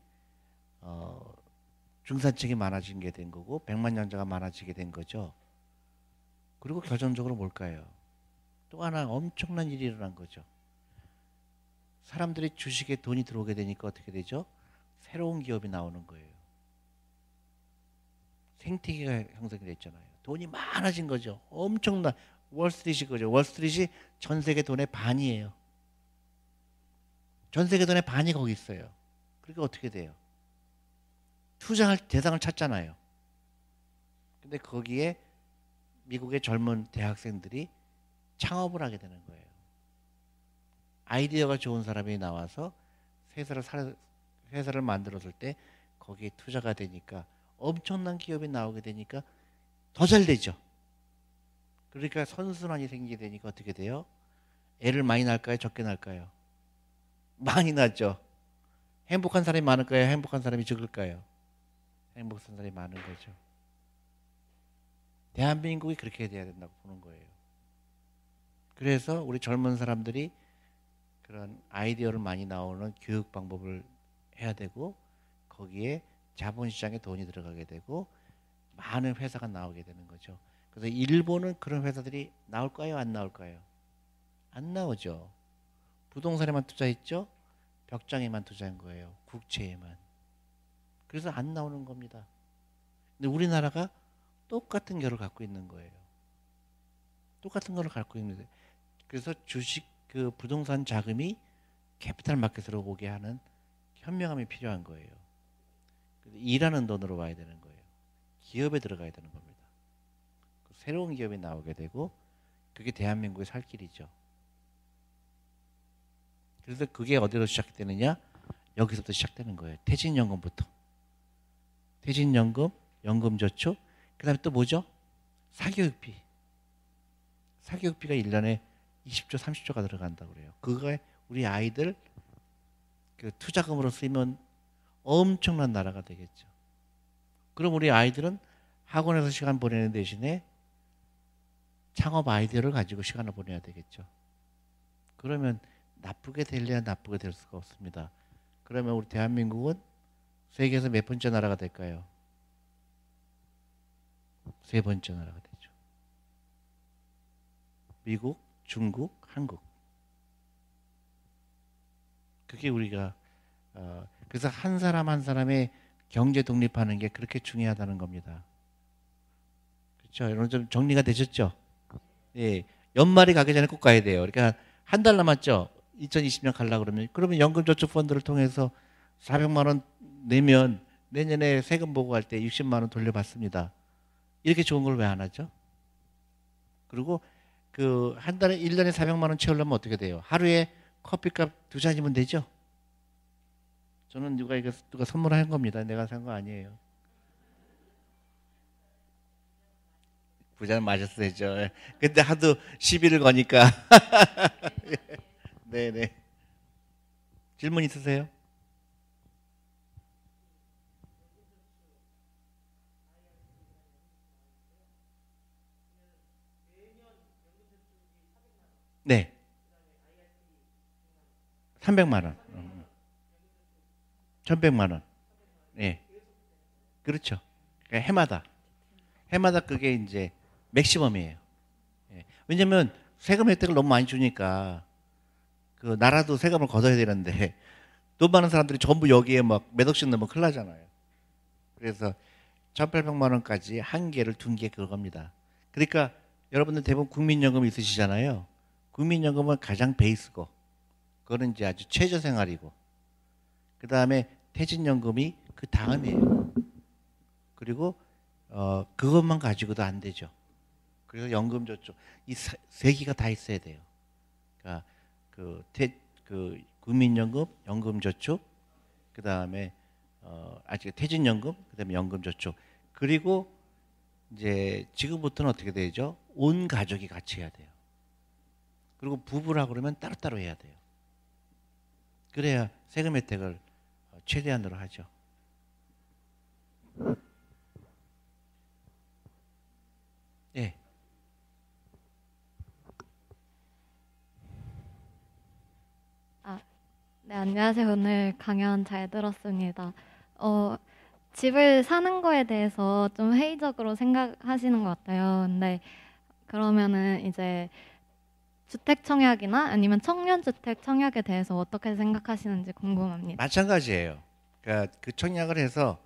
어, 중산층이 많아진 게된 거고 백만 년자가 많아지게 된 거죠. 그리고 결정적으로 뭘까요? 또 하나 엄청난 일이 일어난 거죠. 사람들이 주식에 돈이 들어오게 되니까 어떻게 되죠? 새로운 기업이 나오는 거예요. 생태계가 형성이 됐잖아요. 돈이 많아진 거죠. 엄청난 월스트리트이 거죠. 월스트리트이 전 세계 돈의 반이에요. 전 세계 돈의 반이 거기 있어요. 그러니까 어떻게 돼요? 투자할 대상을 찾잖아요. 근데 거기에 미국의 젊은 대학생들이 창업을 하게 되는 거예요. 아이디어가 좋은 사람이 나와서 회사를 사, 회사를 만들었을 때 거기에 투자가 되니까 엄청난 기업이 나오게 되니까 더 잘 되죠. 그러니까 선순환이 생기게 되니까 어떻게 돼요? 애를 많이 낳을까요? 적게 낳을까요? 많이 낳죠. 행복한 사람이 많을까요? 행복한 사람이 적을까요? 행복한 사람이 많은 거죠. 대한민국이 그렇게 돼야 된다고 보는 거예요. 그래서 우리 젊은 사람들이 그런 아이디어를 많이 나오는 교육 방법을 해야 되고 거기에 자본시장에 돈이 들어가게 되고 많은 회사가 나오게 되는 거죠. 그래서 일본은 그런 회사들이 나올까요? 안 나올까요? 안 나오죠. 부동산에만 투자했죠? 벽장에만 투자한 거예요. 국채에만. 그래서 안 나오는 겁니다. 근데 우리나라가 똑같은 결을 갖고 있는 거예요. 똑같은 거를 갖고 있는데 그래서 주식 그 부동산 자금이 캐피탈 마켓으로 오게 하는 현명함이 필요한 거예요. 일하는 돈으로 와야 되는 거예요. 기업에 들어가야 되는 겁니다. 그 새로운 기업이 나오게 되고 그게 대한민국의 살 길이죠. 그래서 그게 어디로 시작되느냐? 여기서부터 시작되는 거예요. 퇴직연금부터. 퇴직연금, 연금저축, 그 다음에 또 뭐죠? 사교육비. 사교육비가 1년에 20조, 30조가 들어간다고 그래요. 그거에 우리 아이들 그 투자금으로 쓰면 엄청난 나라가 되겠죠. 그럼 우리 아이들은 학원에서 시간 보내는 대신에 창업 아이디어를 가지고 시간을 보내야 되겠죠. 그러면 나쁘게 될래야 나쁘게 될 수가 없습니다. 그러면 우리 대한민국은 세계에서 몇 번째 나라가 될까요? 세 번째 나라가 되죠. 미국, 중국, 한국. 그게 우리가 어, 그래서 한 사람 한 사람의 경제 독립하는 게 그렇게 중요하다는 겁니다. 그렇죠? 여러분 좀 정리가 되셨죠? 예, 연말이 가기 전에 꼭 가야 돼요. 그러니까 한 달 남았죠. 2020년 갈라 그러면 그러면 연금저축펀드를 통해서 400만 원 내면 내년에 세금 보고 갈때 60만 원 돌려받습니다. 이렇게 좋은 걸 왜 안 하죠? 그리고 그 한 달에 1년에 400만 원 채우려면 어떻게 돼요? 하루에 커피값 두 잔이면 되죠? 저는 누가 이거 누가 선물한 겁니다. 내가 산 거 아니에요. 부자는 맞았어야죠. 근데 하도 시비를 거니까. 네네. [LAUGHS] 질문 있으세요? 네. 300만 원. 1100만 원. 예. 그렇죠. 그러니까 해마다. 해마다 그게 이제 맥시멈이에요. 예. 왜냐면 세금 혜택을 너무 많이 주니까 그 나라도 세금을 걷어야 되는데 돈 많은 사람들이 전부 여기에 막 몇 억씩 넣으면 큰일 나잖아요. 그래서 1,800만 원까지 한 개를 둔 게 그겁니다. 그러니까 여러분들 대부분 국민연금 있으시잖아요. 국민연금은 가장 베이스고 그거는 이제 아주 최저 생활이고 그 다음에 퇴직연금이 그 다음이에요. 그리고 어, 그것만 가지고도 안 되죠. 그래서 연금저축 이세 개가 다 있어야 돼요. 그러니까 그, 태, 그 국민연금, 연금저축, 그 다음에 어, 아직 퇴직연금, 그 다음에 연금저축. 그리고 이제 지금부터는 어떻게 되죠? 온 가족이 같이 해야 돼요. 그리고 부부라 그러면 따로따로 해야 돼요. 그래야 세금 혜택을 최대한으로 하죠. 예. 네, 안녕하세요. 오늘 강연 잘 들었습니다. 어, 집을 사는 거에 대해서 좀 회의적으로 생각하시는 것 같아요. 근데 그러면은 이제 주택 청약이나 아니면 청년 주택 청약에 대해서 어떻게 생각하시는지 궁금합니다. 마찬가지예요. 그러니까 그 청약을 해서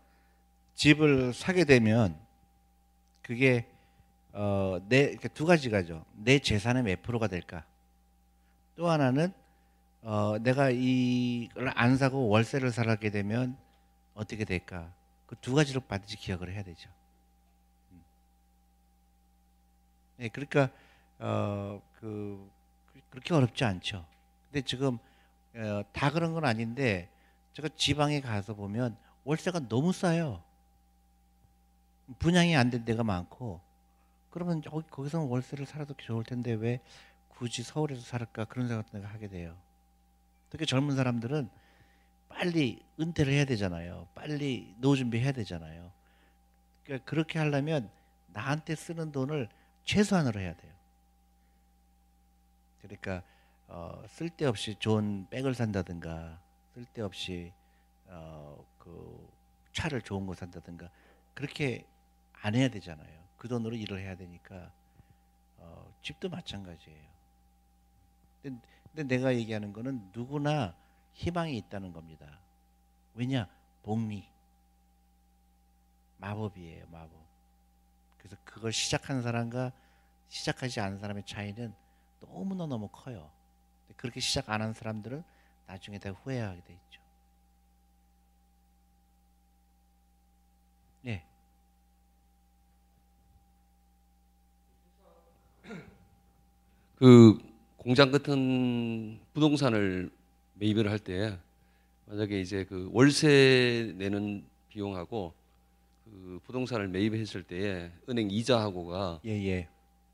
집을 사게 되면 그게 어, 내두 가지가죠. 내 재산의 몇 프로가 될까? 또 하나는 어, 내가 이걸 안 사고 월세를 살게 되면 어떻게 될까? 그 두 가지를 반드시 기억을 해야 되죠. 음. 네, 그러니까 어, 그 그렇게 어렵지 않죠. 근데 지금 어, 다 그런 건 아닌데 제가 지방에 가서 보면 월세가 너무 싸요. 분양이 안 된 데가 많고 그러면 거기서 월세를 살아도 좋을 텐데 왜 굳이 서울에서 살을까 그런 생각도 내가 하게 돼요. 특히 젊은 사람들은 빨리 은퇴를 해야 되잖아요. 빨리 노후 준비해야 되잖아요. 그러니까 그렇게 하려면 나한테 쓰는 돈을 최소한으로 해야 돼요. 그러니까 어, 쓸데없이 좋은 백을 산다든가 쓸데없이 어, 그 차를 좋은 거 산다든가 그렇게 안 해야 되잖아요. 그 돈으로 일을 해야 되니까 어, 집도 마찬가지예요. 근데 근데 내가 얘기하는 거는 누구나 희망이 있다는 겁니다. 왜냐? 복리. 마법이에요, 마법. 그래서 그걸 시작한 사람과 시작하지 않은 사람의 차이는 너무너무 커요. 그렇게 시작 안 한 사람들은 나중에 다 후회하게 돼 있죠. 네. 그 공장 같은 부동산을 매입을 할 때 만약에 이제 그 월세 내는 비용하고 그 부동산을 매입했을 때에 은행 이자하고가 예, 예.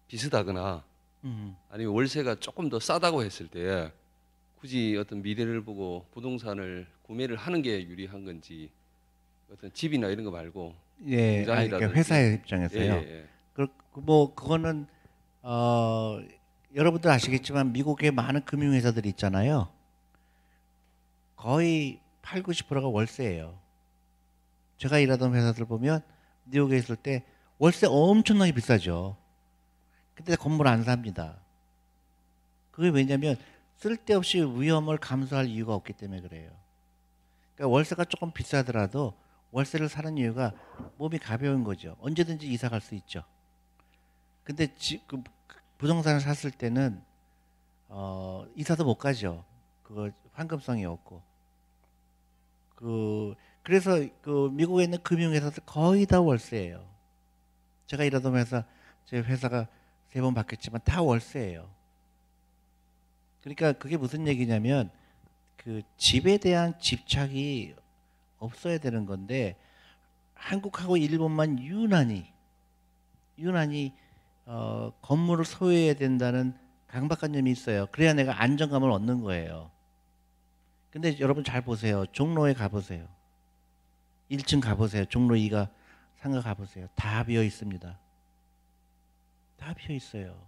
비슷하거나 음. 아니면 월세가 조금 더 싸다고 했을 때 굳이 어떤 미래를 보고 부동산을 구매를 하는 게 유리한 건지 어떤 집이나 이런 거 말고 예, 아니, 그러니까 회사의 입장에서요. 예, 예. 그, 뭐 그거는 어 여러분들 아시겠지만 미국에 많은 금융회사들이 있잖아요. 거의 8, 90%가 월세예요. 제가 일하던 회사들 보면 뉴욕에 있을 때 월세 엄청나게 비싸죠. 근데 건물 안 삽니다. 그게 왜냐면 쓸데없이 위험을 감수할 이유가 없기 때문에 그래요. 그러니까 월세가 조금 비싸더라도 월세를 사는 이유가 몸이 가벼운 거죠. 언제든지 이사 갈 수 있죠. 근데 지, 그 부동산을 샀을 때는 어, 이사도 못 가죠. 그거 황금성이 없고. 그 그래서 그 미국에 있는 금융회사들 거의 다 월세예요. 제가 일하던 회사 제 회사가 세 번 바뀌었지만 다 월세예요. 그러니까 그게 무슨 얘기냐면 그 집에 대한 집착이 없어야 되는 건데 한국하고 일본만 유난히 유난히 어, 건물을 소유해야 된다는 강박관념이 있어요. 그래야 내가 안정감을 얻는 거예요. 근데 여러분 잘 보세요. 종로에 가보세요. 1층 가보세요. 종로 2가 상가 가보세요. 다 비어 있습니다. 다 비어 있어요.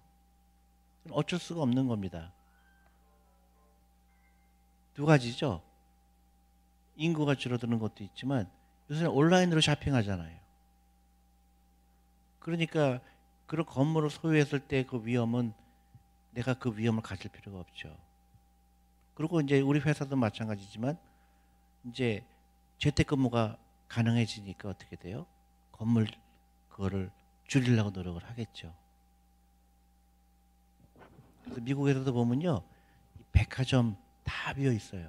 어쩔 수가 없는 겁니다. 두 가지죠. 인구가 줄어드는 것도 있지만 요새는 온라인으로 쇼핑하잖아요. 그러니까 그런 건물을 소유했을 때 그 위험은 내가 그 위험을 가질 필요가 없죠. 그리고 이제 우리 회사도 마찬가지지만 이제 재택근무가 가능해지니까 어떻게 돼요? 건물 그거를 줄이려고 노력을 하겠죠. 미국에서도 보면요, 백화점 다 비어 있어요.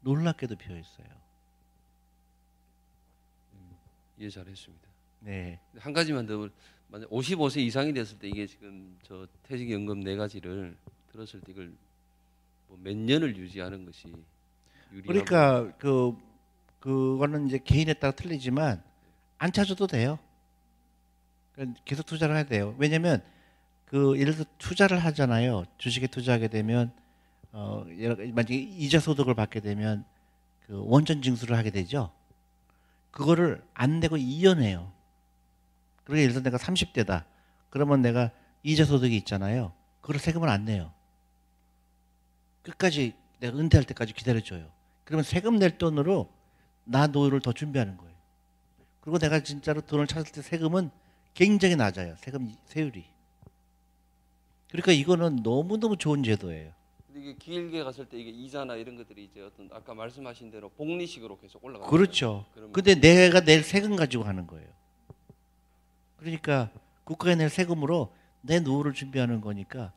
놀랍게도 비어 있어요. 음, 이해 잘했습니다. 네. 한 가지만 더 만약 55세 이상이 됐을 때 이게 지금 저 퇴직연금 네 가지를 들었을 때 이걸 뭐 몇 년을 유지하는 것이 그러니까 그 그거는 이제 개인에 따라 틀리지만 안 찾아도 돼요. 그러니까 계속 투자를 해야 돼요. 왜냐하면 그 예를 들어 투자를 하잖아요. 주식에 투자하게 되면 어 여러 만약에 이자 소득을 받게 되면 그 원전 징수를 하게 되죠. 그거를 안 내고 2년 해요. 그러니까 예를 들어 내가 30대다. 그러면 내가 이자 소득이 있잖아요. 그걸 세금을 안 내요. 끝까지 내가 은퇴할 때까지 기다려줘요. 그러면 세금 낼 돈으로 나 노후를 더 준비하는 거예요. 그리고 내가 진짜로 돈을 찾을 때 세금은 굉장히 낮아요. 세금 세율이. 그러니까 이거는 너무너무 좋은 제도예요. 이게 길게 갔을 때 이게 이자나 이런 것들이 이제 어떤 아까 말씀하신 대로 복리식으로 계속 올라가는 그렇죠. 근데 내가 낼 세금 가지고 하는 거예요. 그러니까 국가에 낼 세금으로 내 노후를 준비하는 거니까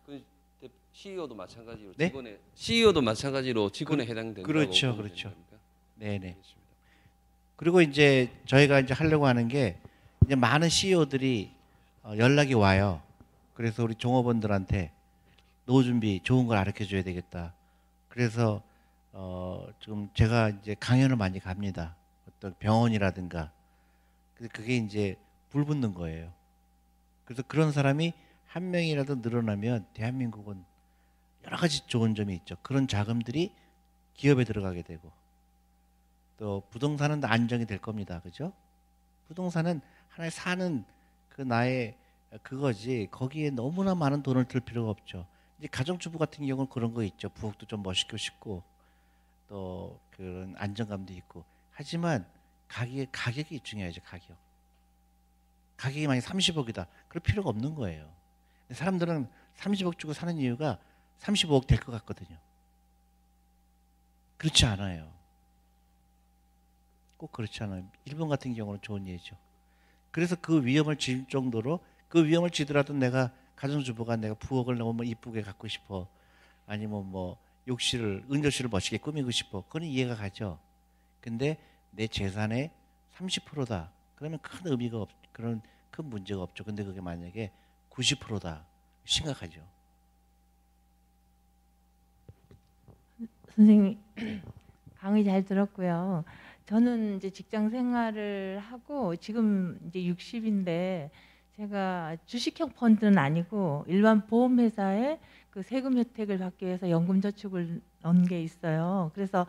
CEO도 마찬가지로 네? 직원의 CEO도 마찬가지로 직원에 해당된다고 그렇죠, 그렇죠. 네네. 알겠습니다. 그리고 이제 저희가 이제 하려고 하는 게 이제 많은 CEO들이 어, 연락이 와요. 그래서 우리 종업원들한테 노후 준비 좋은 걸 가르쳐 줘야 되겠다. 그래서 어 지금 제가 이제 강연을 많이 갑니다. 어떤 병원이라든가. 근데 그게 이제 불붙는 거예요. 그래서 그런 사람이 한 명이라도 늘어나면 대한민국은 여러 가지 좋은 점이 있죠. 그런 자금들이 기업에 들어가게 되고 또 부동산은 안정이 될 겁니다. 그죠? 부동산은 하나의 사는 그 나의 그거지. 거기에 너무나 많은 돈을 들 필요가 없죠. 이제 가정주부 같은 경우는 그런 거 있죠. 부엌도 좀 멋있고 싶고 또 그런 안정감도 있고. 하지만 가격 가격이 중요하죠. 가격. 가격이 만약 30억이다. 그럴 필요가 없는 거예요. 사람들은 30억 주고 사는 이유가 35억 될 것 같거든요. 그렇지 않아요. 꼭 그렇지 않아요. 일본 같은 경우는 좋은 예죠. 그래서 그 위험을 질 정도로 그 위험을 지더라도 내가 가정주부가 내가 부엌을 너무 이쁘게 갖고 싶어. 아니면 뭐 욕실을 은조실을 멋있게 꾸미고 싶어. 그건 이해가 가죠. 근데 내 재산의 30%다. 그러면 큰 의미가 없 그런 큰 문제가 없죠. 근데 그게 만약에 90%다. 심각하죠. 선생님 강의 잘 들었고요. 저는 이제 직장 생활을 하고 지금 이제 60인데 제가 주식형 펀드는 아니고 일반 보험 회사에 그 세금 혜택을 받기 위해서 연금 저축을 넣은 게 있어요. 그래서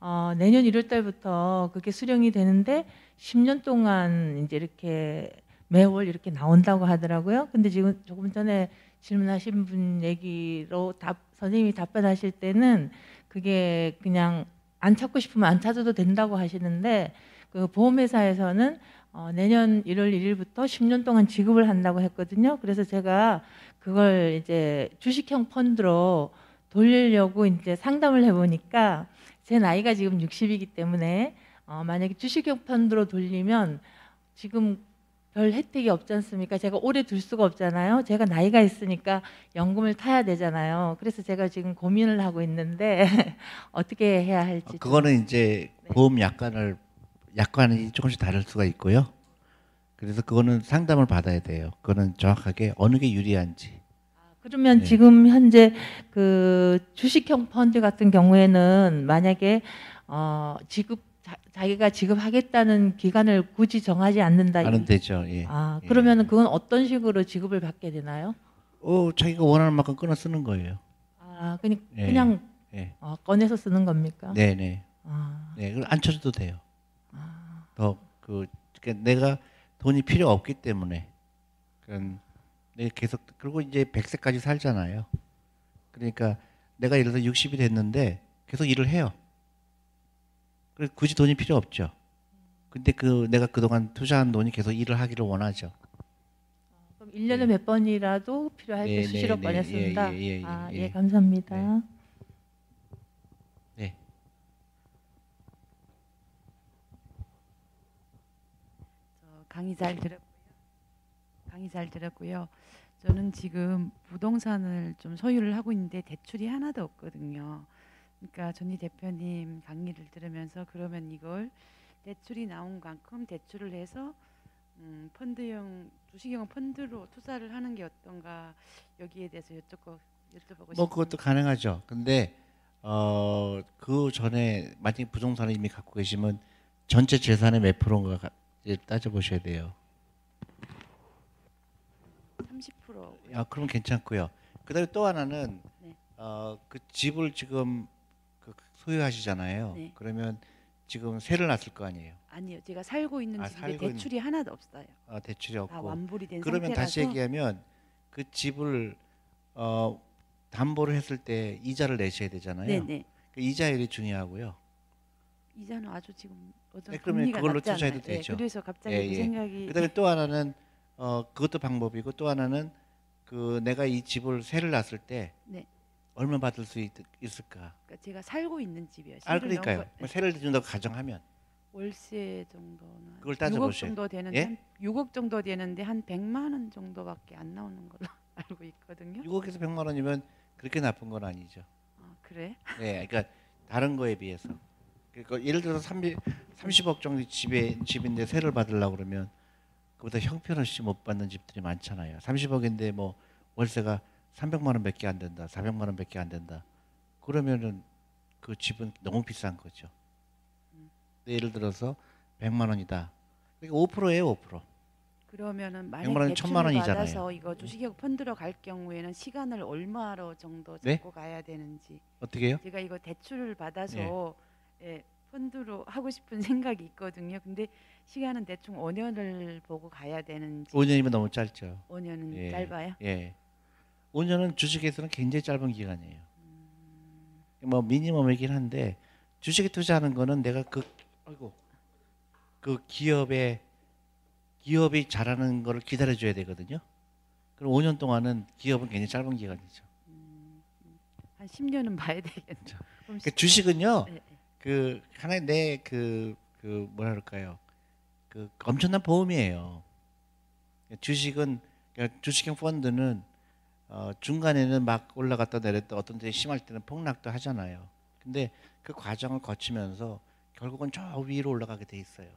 어, 내년 1월 달부터 그게 수령이 되는데 10년 동안 이제 이렇게 매월 이렇게 나온다고 하더라고요. 근데 지금 조금 전에 질문하신 분 얘기로 답 선생님이 답변하실 때는 그게 그냥 안 찾고 싶으면 안 찾아도 된다고 하시는데 그 보험회사에서는 어, 내년 1월 1일부터 10년 동안 지급을 한다고 했거든요. 그래서 제가 그걸 이제 주식형 펀드로 돌리려고 이제 상담을 해보니까 제 나이가 지금 60이기 때문에 어, 만약에 주식형 펀드로 돌리면 지금 별 혜택이 없지 않습니까? 제가 오래 둘 수가 없잖아요. 제가 나이가 있으니까 연금을 타야 되잖아요. 그래서 제가 지금 고민을 하고 있는데 [LAUGHS] 어떻게 해야 할지. 좀- 그거는 이제 네. 보험 약관을 약관이 조금씩 다를 수가 있고요. 그래서 그거는 상담을 받아야 돼요. 그거는 정확하게 어느 게 유리한지. 그러면 네. 지금 현재 그 주식형 펀드 같은 경우에는 만약에 어, 지급 자, 자기가 지급하겠다는 기간을 굳이 정하지 않는다. 하는 되죠. 예. 아, 예. 그러면은 그건 어떤 식으로 지급을 받게 되나요? 어, 자기가 원하는 만큼 끊어 쓰는 거예요. 아, 그냥 예. 그냥 예. 어, 꺼내서 쓰는 겁니까? 네, 네. 아, 네, 그걸 안 쳐줘도 돼요. 아, 더그 그러니까 내가 돈이 필요 없기 때문에 그런 내가 계속 그리고 이제 100세까지 살잖아요. 그러니까 내가 예를 들어 60이 됐는데 계속 일을 해요. 그래서 굳이 돈이 필요 없죠. 근데 그 내가 그동안 투자한 돈이 계속 일을 하기를 원하죠. 그럼 1년에 몇 번이라도 필요할 네, 때 네, 수시로 네, 꺼내 예, 쓴다. 예, 예, 예, 아, 예. 예, 감사합니다. 네. 저 강의 잘 들었고요. 강의 잘 들었고요. 저는 지금 부동산을 좀 소유를 하고 있는데 대출이 하나도 없거든요. 그러니까 전희 대표님 강의를 들으면서 그러면 이걸 대출이 나온 만큼 대출을 해서 음, 펀드형 주식형 펀드로 투자를 하는 게 어떤가 여기에 대해서 여쭙고 여쭤보고. 뭐 그것도 가능하죠. 근데 어 그 전에 만약에 부동산을 이미 갖고 계시면 전체 재산의 몇 프로인가 따져 보셔야 돼요. 30% 아, 그럼 괜찮고요. 그다음에 또 하나는 네. 어, 그 집을 지금 그 소유하시잖아요. 네. 그러면 지금 세를 놨을 거 아니에요. 아니요, 제가 살고 있는 아, 집인데 살고 있는- 대출이 하나도 없어요. 어, 대출이 다 없고. 완불이 된 그러면 상태라서 다시 얘기하면 그 집을 어, 담보를 했을 때 이자를 내셔야 되잖아요. 네네. 그 이자율이 중요하고요. 이자는 아주 지금 어떤 네, 그러면 그걸로 낮잖아요. 투자해도 예, 되죠. 그래서 갑자기 예, 그 예. 생각이 그다음에 또 하나는 어, 그것도 방법이고 또 하나는 그 내가 이 집을 세를 놨을 때 네. 얼마 받을 수 있, 을까 그러니까 제가 살고 있는 집이요. 아 그러니까요. 거- 뭐 세를 준다고 가정하면 월세 정도는 그걸 6억 따져보셔요. 정도 되는데 예? 한 6억 정도 되는데 한 100만 원 정도밖에 안 나오는 걸로 [LAUGHS] 알고 있거든요. 6억에서 100만 원이면 그렇게 나쁜 건 아니죠. 아, 그래? 네, 그러니까 다른 거에 비해서. 그러니까 예를 들어서 30, 30억 정도 집에 집인데 세를 받으려고 그러면 그보다 형편없이 못 받는 집들이 많잖아요. 30억인데 뭐 월세가 300만 원밖에 안 된다, 400만 원밖에 안 된다. 그러면은 그 집은 너무 비싼 거죠. 예를 들어서 100만 원이다. 그러니까 5%예요, 5%. 그러면은 100만 만약 원은 대출을 1000만 원이잖아요. 받아서 이거 주식형 펀드로 갈 경우에는 시간을 얼마로 정도 네? 잡고 가야 되는지 어떻게 해요? 제가 이거 대출을 받아서 예, 펀드로 하고 싶은 생각이 있거든요. 근데 시간은 대충 5년을 보고 가야 되는지 5년이면 너무 짧죠. 5년은 예. 짧아요. 예. 5년은 주식에서는 굉장히 짧은 기간이에요. 뭐 미니멈이긴 한데 주식에 투자하는 거는 내가 그 아이고 그 기업의 기업이 잘하는 거를 기다려 줘야 되거든요. 그럼 5년 동안은 기업은 굉장히 짧은 기간이죠. 한 10년은 봐야 되겠죠. 그럼 그 주식은요. 예. 그 하나의 내그 그 뭐라 그럴까요? 그 엄청난 보험이에요. 주식은 그러니까 주식형 펀드는 어, 중간에는 막 올라갔다 내렸다 어떤 때 심할 때는 폭락도 하잖아요. 근데 그 과정을 거치면서 결국은 저 위로 올라가게 돼 있어요.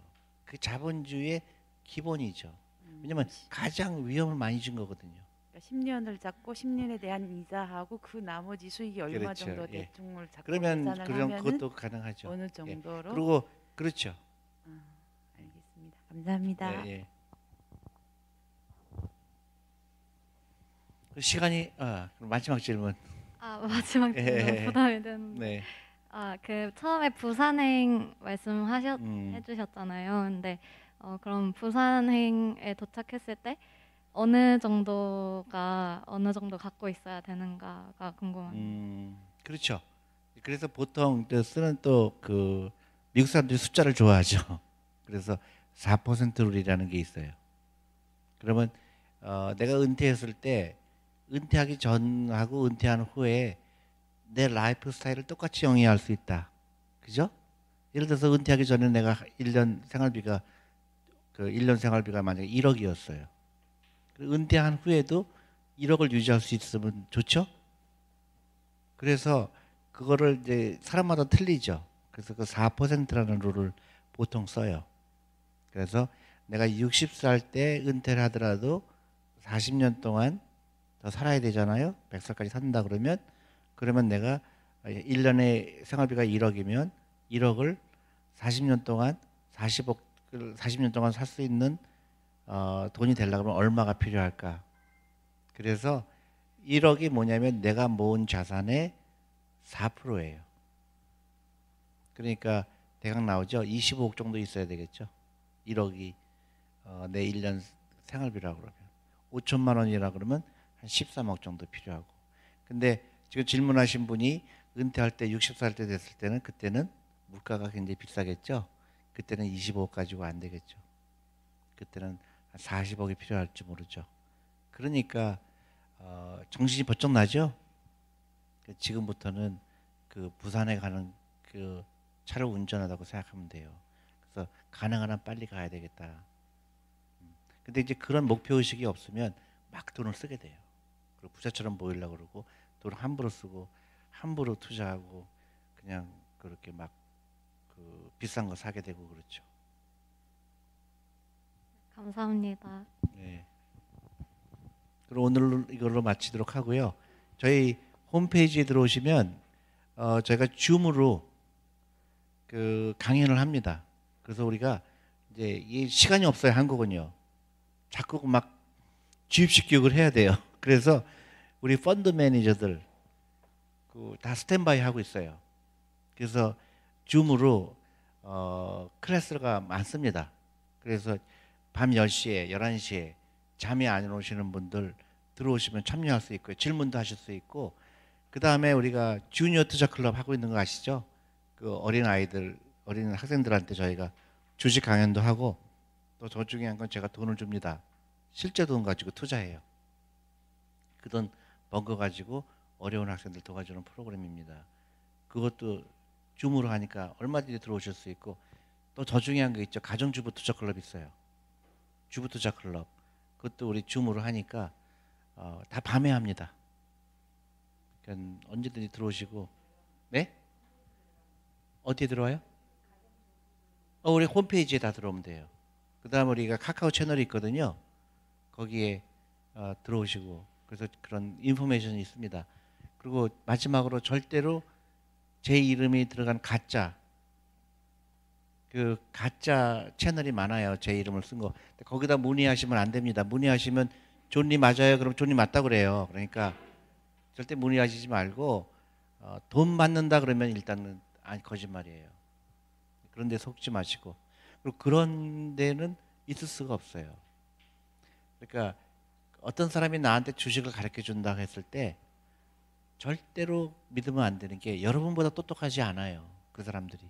그 자본주의의 기본이죠. 왜냐면 가장 위험을 많이 준 거거든요. 그러니까 10년을 잡고 10년에 대한 이자하고 그 나머지 수익이 얼마 그렇죠. 정도 예. 대충을 잡고 그러면 그런 그것도 가능하죠. 어느 정도로 그리고 그렇죠. 아, 알겠습니다. 감사합니다. 예, 예. 그 시간이 아 그럼 마지막 질문. 아 마지막 질문 예. 부담이 되는데 네. 아그 처음에 부산행 말씀하셨 음, 해주셨잖아요. 근데 어, 그럼 부산행에 도착했을 때 어느 정도가 어느 정도 갖고 있어야 되는가가 궁금합니다. 음, 그렇죠. 그래서 보통 또 쓰는 또 그 미국 사람들이 숫자를 좋아하죠. [LAUGHS] 그래서 4% 룰이라는 게 있어요. 그러면 어, 내가 은퇴했을 때 은퇴하기 전하고 은퇴한 후에 내 라이프 스타일을 똑같이 영위할 수 있다. 그죠? 예를 들어서 은퇴하기 전에 내가 1년 생활비가 그 1년 생활비가 만약에 1억이었어요. 은퇴한 후에도 1억을 유지할 수 있으면 좋죠? 그래서 그거를 이제 사람마다 틀리죠. 그래서 그 4%라는 룰을 보통 써요. 그래서 내가 60살 때 은퇴를 하더라도 40년 동안 더 살아야 되잖아요. 100살까지 산다 그러면 그러면 내가 1년에 생활비가 1억이면 1억을 40년 동안 40억 40년 동안 살 수 있는 어, 돈이 되려면 얼마가 필요할까? 그래서 1억이 뭐냐면 내가 모은 자산의 4%예요. 그러니까 대강 나오죠. 25억 정도 있어야 되겠죠. 1억이 어, 내 1년 생활비라고 그러면 5천만 원이라 그러면 한 13억 정도 필요하고. 근데 지금 질문하신 분이 은퇴할 때 60살 때 됐을 때는 그때는 물가가 굉장히 비싸겠죠. 그때는 25억 가지고 안 되겠죠. 그때는 한 40억이 필요할지 모르죠. 그러니까 어, 정신이 번쩍 나죠. 그 지금부터는 그 부산에 가는 그 차를 운전하다고 생각하면 돼요. 그래서 가능한 한 빨리 가야 되겠다. 음. 근데 이제 그런 목표 의식이 없으면 막 돈을 쓰게 돼요. 그리고 부자처럼 보이려고 그러고 돈 함부로 쓰고 함부로 투자하고 그냥 그렇게 막 그 비싼 거 사게 되고 그렇죠. 감사합니다. 네. 그럼 오늘 이걸로 마치도록 하고요. 저희 홈페이지에 들어오시면 어, 저희가 줌으로 그 강연을 합니다. 그래서 우리가 이제 이 시간이 없어요 한국은요. 자꾸 막 주입식 교육을 해야 돼요. [LAUGHS] 그래서 우리 펀드 매니저들 그 다 스탠바이 하고 있어요. 그래서 줌으로 어, 클래스가 많습니다. 그래서 밤 10시에 11시에 잠이 안 오시는 분들 들어오시면 참여할 수 있고요. 질문도 하실 수 있고 그 다음에 우리가 주니어 투자 클럽 하고 있는 거 아시죠? 그 어린 아이들 어린 학생들한테 저희가 주식 강연도 하고 또 더 중요한 건 제가 돈을 줍니다. 실제 돈 가지고 투자해요. 그 돈 번 거 가지고 어려운 학생들 도와주는 프로그램입니다. 그것도 줌으로 하니까 얼마든지 들어오실 수 있고 또 더 중요한 게 있죠. 가정주부 투자 클럽 있어요. 주부 투자 클럽. 그것도 우리 줌으로 하니까 어, 다 밤에 합니다. 그러니까 언제든지 들어오시고 네? 어디에 들어와요? 어, 우리 홈페이지에 다 들어오면 돼요. 그 다음 우리가 카카오 채널이 있거든요. 거기에 어, 들어오시고 그래서 그런 인포메이션이 있습니다. 그리고 마지막으로 절대로 제 이름이 들어간 가짜 그 가짜 채널이 많아요. 제 이름을 쓴 거. 거기다 문의하시면 안 됩니다. 문의하시면 존니 맞아요. 그럼 존니 맞다 그래요. 그러니까 절대 문의하시지 말고 어, 돈 받는다 그러면 일단은 아니 거짓말이에요. 그런데 속지 마시고 그리고 그런 데는 있을 수가 없어요. 그러니까 어떤 사람이 나한테 주식을 가르쳐 준다 했을 때 절대로 믿으면 안 되는 게 여러분보다 똑똑하지 않아요. 그 사람들이.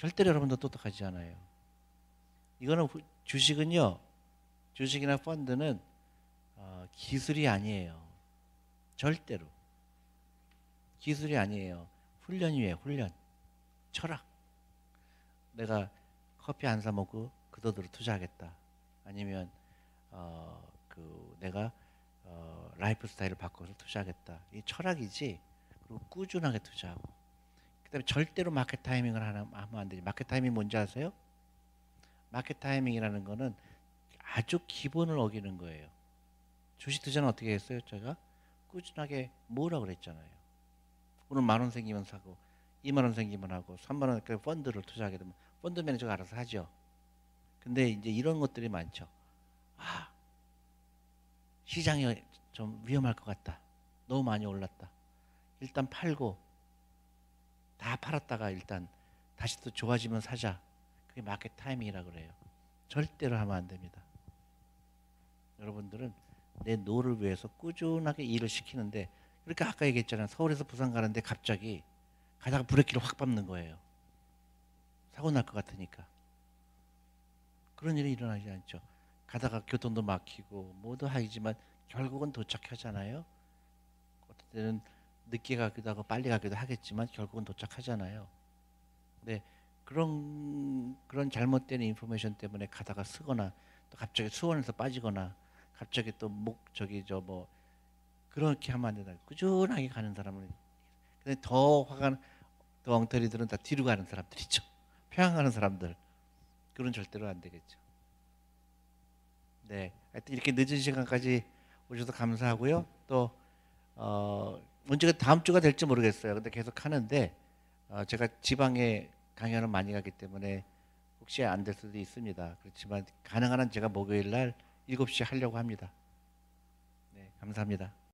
절대로 여러분도 똑똑하지 않아요. 이거는 후- 주식은요. 주식이나 펀드는 어, 기술이 아니에요. 절대로. 기술이 아니에요. 훈련이에요. 훈련. 철학. 내가 커피 안 사 먹고 그 돈으로 투자하겠다. 아니면 어, 그 내가 어, 라이프 스타일을 바꿔서 투자하겠다. 이 철학이지. 그리고 꾸준하게 투자하고. 그다음에 절대로 market timing을 하면 안 되지. market timing 뭔지 아세요? market timing이라는 거는 아주 기본을 어기는 거예요. 주식 투자는 어떻게 했어요? 제가 꾸준하게 모으라 그랬잖아요. 오늘 만 원 생기면 사고 2만 원 생기면 하고 3만 원까지 펀드를 투자하게 되면 펀드 매니저가 알아서 하죠. 근데 이제 이런 것들이 많죠. 아, 시장이 좀 위험할 것 같다. 너무 많이 올랐다. 일단 팔고 다 팔았다가 일단 다시 또 좋아지면 사자. 그게 market timing이라 그래요. 절대로 하면 안 됩니다. 여러분들은 내 노후를 위해서 꾸준하게 일을 시키는데 그러니까 아까 얘기했잖아요. 서울에서 부산 가는데 갑자기 가다가 브레이크를 확 밟는 거예요. 사고 날 것 같으니까. 그런 일이 일어나지 않죠. 가다가 교통도 막히고 뭐도 하지만 결국은 도착하잖아요. 어떤 때는 늦게 가기도 하고 빨리 가기도 하겠지만 결국은 도착하잖아요. 근데 그런 그런 잘못된 인포메이션 때문에 가다가 쓰거나 또 갑자기 수원에서 빠지거나 갑자기 또 목 저기 저 뭐 그렇게 하면 안 된다. 꾸준하게 가는 사람은 근데 더 화가 더 엉터리들은 다 뒤로 가는 사람들이죠. [LAUGHS] 평양 가는 사람들 그런 절대로 안 되겠죠. 네, 하여튼 이렇게 늦은 시간까지 오셔서 감사하고요. 또 어, 언제가 다음 주가 될지 모르겠어요. 근데 계속 하는데 어, 제가 지방에 강연을 많이 가기 때문에 혹시 안 될 수도 있습니다. 그렇지만 가능한 한 제가 목요일 날 7시에 하려고 합니다. 네, 감사합니다.